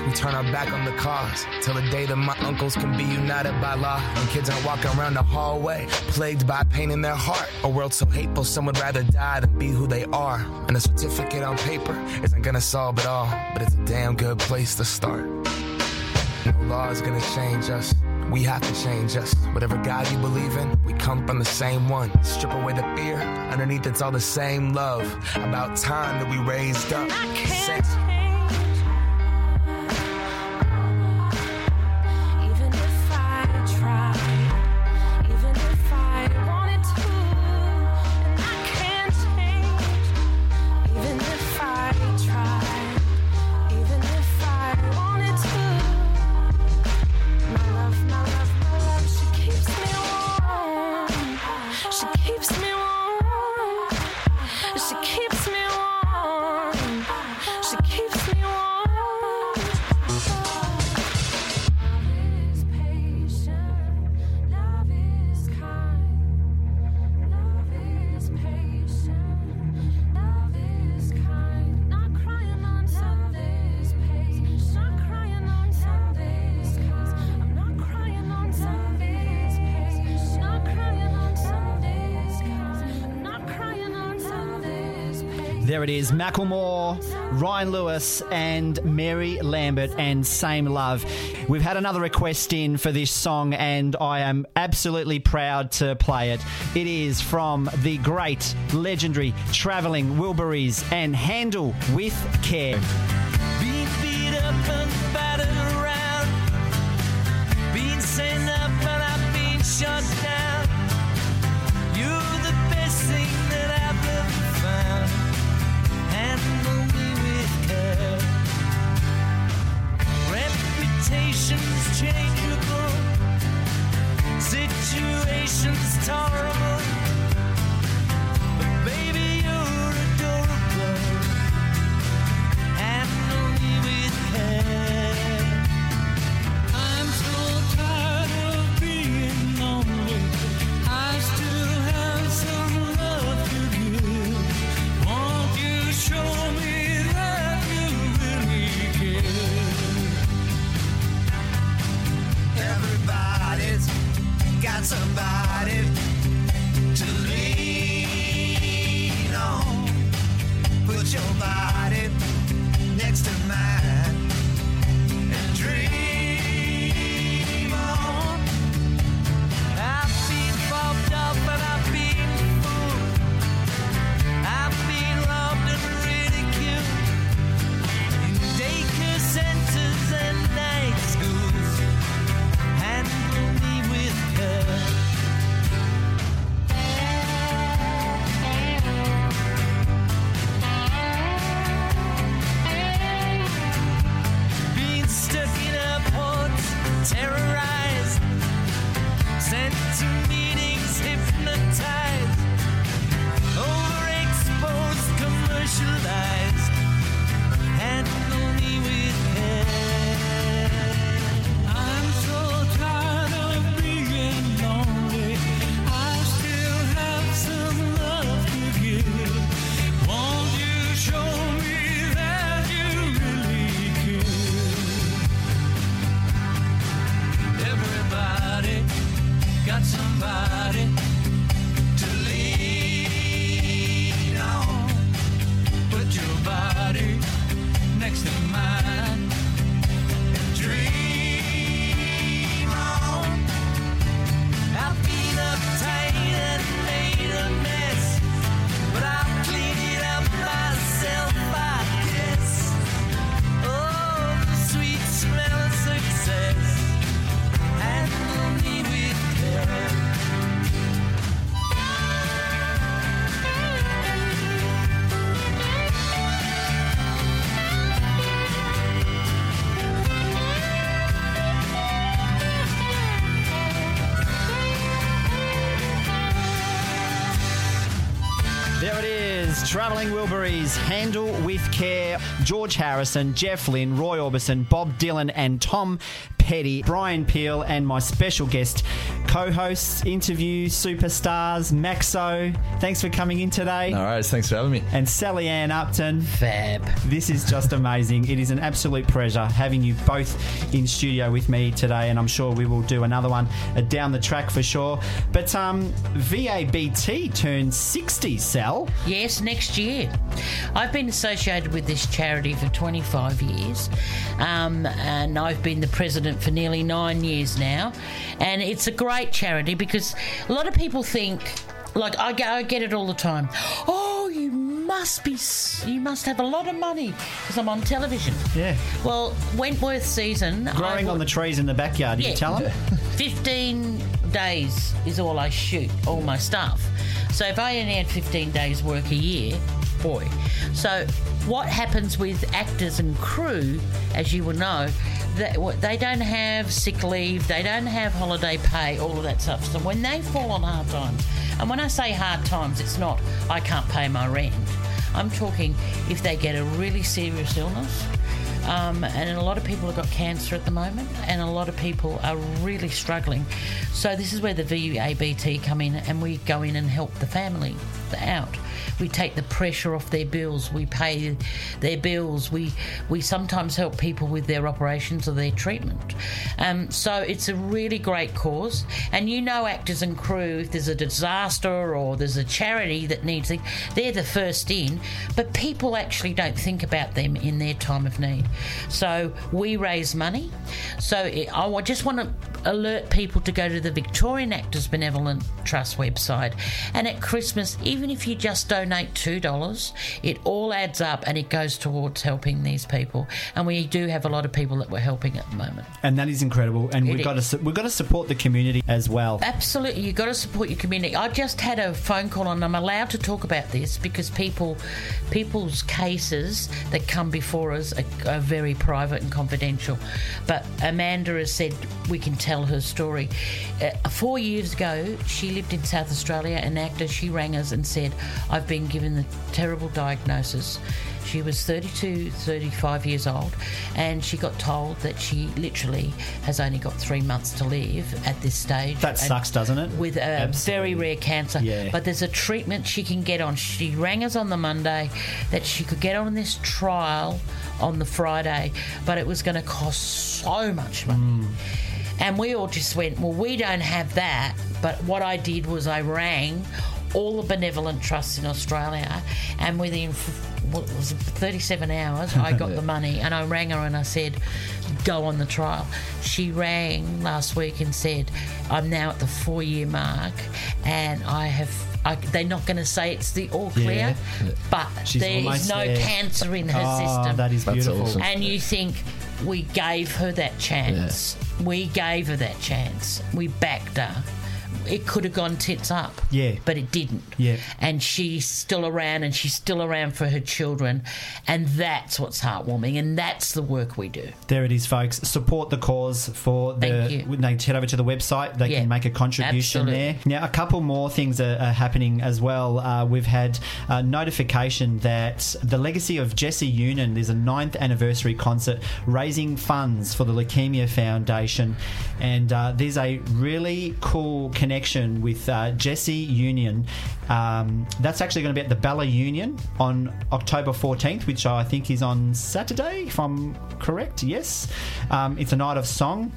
We turn our back on the cause till the day that my uncles can be united by law. And kids aren't walking around the hallway, plagued by pain in their heart. A world so hateful, some would rather die than be who they are. And a certificate on paper isn't gonna solve it all, but it's a damn good place to start. No law is gonna change us. We have to change us. Whatever God you believe in, we come from the same one. Strip away the fear. Underneath, it's all the same love. About time that we raised up. Say- Even There it is, Macklemore, Ryan Lewis, and Mary Lambert, and Same Love. We've had another request in for this song, and I am absolutely proud to play it. It is from the great, legendary, travelling Wilburys and Handle with Care. situation's tolerable. Is. Wilburys, Handle with Care. George Harrison, Jeff Lynne, Roy Orbison, Bob Dylan, and Tom Petty. Brian Peel, and my special guest co hosts, interview superstars, Maxo. Thanks for coming in today. No worries. Thanks for having me. And Sally-Anne Upton. Fab. This is just amazing. It is an absolute pleasure having you both in studio with me today, and I'm sure we will do another one down the track for sure. But um, VABT turns 60, Sal. Yes, next year. I've been associated with this charity for 25 years, um, and I've been the president for nearly nine years now. And it's a great charity because a lot of people think, like I, go, I get it all the time. Oh, you must be, you must have a lot of money because I'm on television. Yeah. Well, Wentworth season. Growing on the trees in the backyard, did you tell them? 15 days is all I shoot, all my stuff. So if I only had 15 days work a year, boy. So what happens with actors and crew, as you will know, what- they don't have sick leave, they don't have holiday pay, all of that stuff. So when they fall on hard times, and when I say hard times, it's not I can't pay my rent. I'm talking if they get a really serious illness, um, and a lot of people have got cancer at the moment, and a lot of people are really struggling. So this is where the VABT come in, and we go in and help the family out. We take the pressure off their bills. We pay their bills. We we sometimes help people with their operations or their treatment. Um, so it's a really great cause. And you know, actors and crew, if there's a disaster or there's a charity that needs it, they're the first in. But people actually don't think about them in their time of need. So we raise money. So I just want to alert people to go to the Victorian Actors Benevolent Trust website. And at Christmas, even if you just donate $2, it all adds up and it goes towards helping these people. And we do have a lot of people that we're helping at the moment. And that is incredible. And It we've got to we've got to support the community as well. Absolutely, you've got to support your community. I just had a phone call, and I'm allowed to talk about this because people, people's cases that come before us are, are very private and confidential. But Amanda has said we can tell her story. Uh, four years ago, she lived in South Australia, an actor. She rang us and said, "I've been given the terrible diagnosis." She was 32, 35 years old, and she got told that she literally has only got three months to live at this stage. That sucks, doesn't it? With a very rare cancer. Yeah. But there's a treatment she can get on. She rang us on the Monday that she could get on this trial on the Friday, but it was going to cost so much money. Hmm. And we all just went, well, we don't have that. But what I did was I rang all the benevolent trusts in Australia, and within what was it, 37 hours, I got Yeah. the money, and I rang her and I said, "Go on the trial." She rang last week and said, "I'm now at the four-year mark, and I have." I, they're not going to say it's the all clear, Yeah. but She's there is no there. cancer in her Oh, system. that is That's beautiful. awesome. And you think we gave her that chance. We gave her that chance. We backed her. It could have gone tits up. Yeah. But it didn't. Yeah. And she's still around and she's still around for her children. And that's what's heartwarming. And that's the work we do. There it is, folks. Support the cause for the. Thank you. When they head over to the website, they Yeah, can make a contribution absolutely. there. Now, a couple more things are, are happening as well. Uh, we've had uh, notification that the legacy of Jesse Union. There's a ninth anniversary concert raising funds for the Leukemia Foundation, and uh, there's a really cool connection with uh, Jesse Union. Um, that's actually going to be at the Bella Union on October 14th, which I think is on Saturday, if I'm correct. Yes, um, it's a night of song.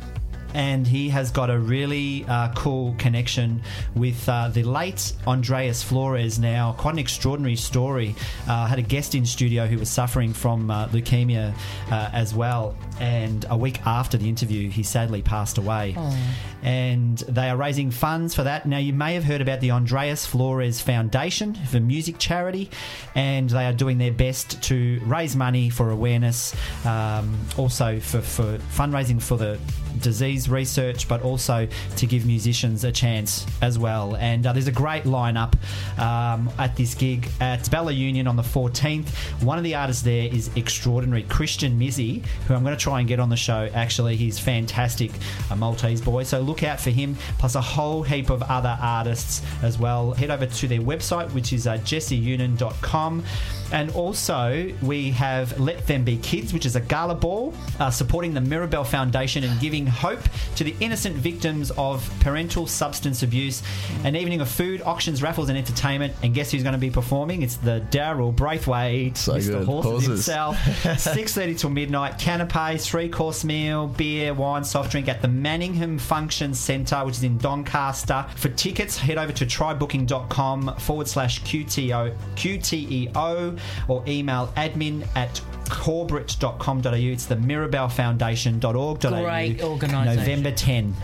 And he has got a really uh, cool connection with uh, the late Andreas Flores. Now, quite an extraordinary story. Uh, had a guest in studio who was suffering from uh, leukemia uh, as well. And a week after the interview, he sadly passed away Oh. and they are raising funds for that. Now, you may have heard about the Andreas Flores Foundation for music charity, and they are doing their best to raise money for awareness, um, also for, for fundraising for the disease research, but also to give musicians a chance as well. And uh, there's a great lineup um, at this gig at Bella Union on the 14th. One of the artists there is extraordinary, Christian Mizzi, who I'm going to try and get on the show. Actually, he's fantastic, a Maltese boy. So look out for him, plus a whole heap of other artists as well. Head over to their website, which is uh, jesseunin.com. And also, we have Let Them Be Kids, which is a gala ball uh, supporting the Mirabelle Foundation and giving hope to the innocent victims of parental substance abuse. An evening of food, auctions, raffles, and entertainment. And guess who's going to be performing? It's the Daryl Braithwaite, So Mr. good. Horses, Horses. himself. 6.30 till midnight. Canapé, three-course meal, beer, wine, soft drink at the Manningham Function Centre, which is in Doncaster. For tickets, head over to trybooking.com forward slash QTO, QTEO or email admin at corbett.com.au. It's the mirabellefoundation.org.au. Great organisation. November 10.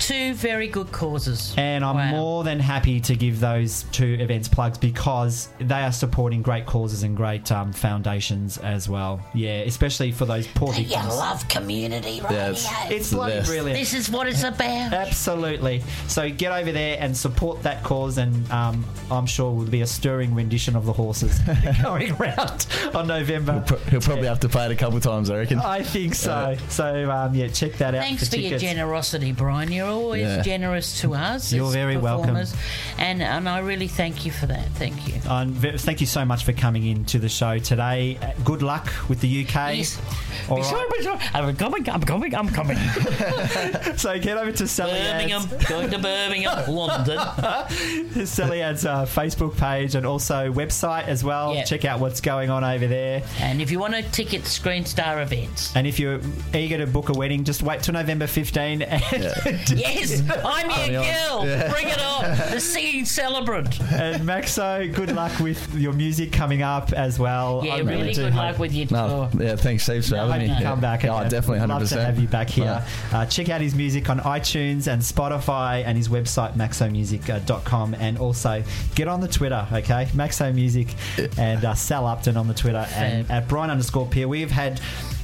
Two very good causes. And I'm more than happy to give those two events plugs because they are supporting great causes and great um, foundations as well. Yeah, especially for those poor You victims. love community radio. Yeah, it's- it's bloody brilliant. This is what it's about. Absolutely. So get over there and support that cause, and um, I'm sure will be a stirring rendition of the horses going around on November. He'll probably have to play it a couple of times, I reckon. I think so. So um, yeah, check that out. Thanks for, your generosity, Brian. You're always Yeah. generous to us. You're as very welcome. performers, And, and I really thank you for that. Thank you. Um, ve- thank you so much for coming in to the show today. Uh, Good luck with the UK. Yes. All Be right. sorry, be sorry. I'm coming, I'm coming, I'm coming. so get over to Sally Birmingham, going to Birmingham, London. Sally-Anne's uh, Facebook page and also website as well. Yeah. Check out what's going on over there. And if you want a ticket to Screen Star events, And if you're eager to book a wedding, just wait till November 15. And yes, I'm your girl. Yeah. Bring it on. The singing celebrant. and Maxo, good luck with your music coming up as well. Yeah, I really do good hope- luck with your No, tour. yeah, thanks, Steve, for No, having me. Hope you come back. Yeah, and definitely, 100%. Love to have you back here. Uh, check out his music on iTunes and Spotify and his website maxomusic.com and also get on the Twitter, okay? Maxo Music and uh, Sal Upton on the Twitter and at Brian underscore Peel. We've had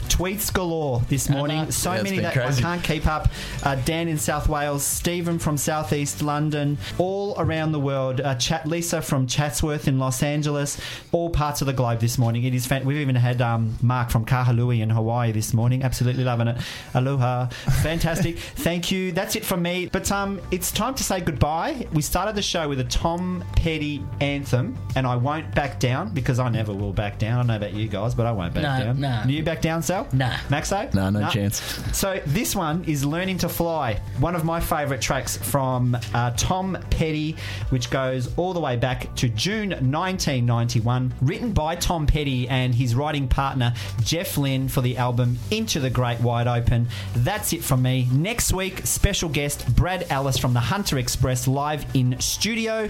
tweets galore this morning. So Yeah, many that crazy. I can't keep up. Uh, Dan in South Wales, Stephen from Southeast London, all around the world. Uh, Chat Lisa from Chatsworth in Los Angeles, all parts of the globe this morning. It is fan- we've even had um, Mark from Kahului in Hawaii this morning. Absolutely loving it. Aloha, fantastic. Thank you. That's it from me. But um, it's time to say goodbye. We started the show with a Tom Petty anthem, and I won't back down because I never will back down. I don't know about you guys, but I won't back No, down. no. You back down, Sal? Nah. Maxo? No, no chance. So this one is "Learning to Fly," one of my favourite tracks from uh, Tom Petty, which goes all the way back to June 1991. Written by Tom Petty and his writing partner Jeff Lynne for the album "Into the Great Wide Open." That's it from me. Next week, special guest Brad Ellis from the Hunter Express live in studio.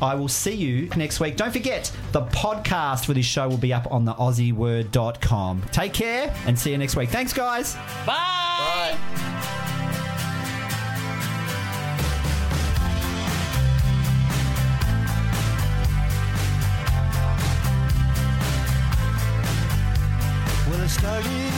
I will see you next week. Don't forget, the podcast for this show will be up on the AussieWord.com. Take care and see you next week. Thanks, guys. Bye. Bye. started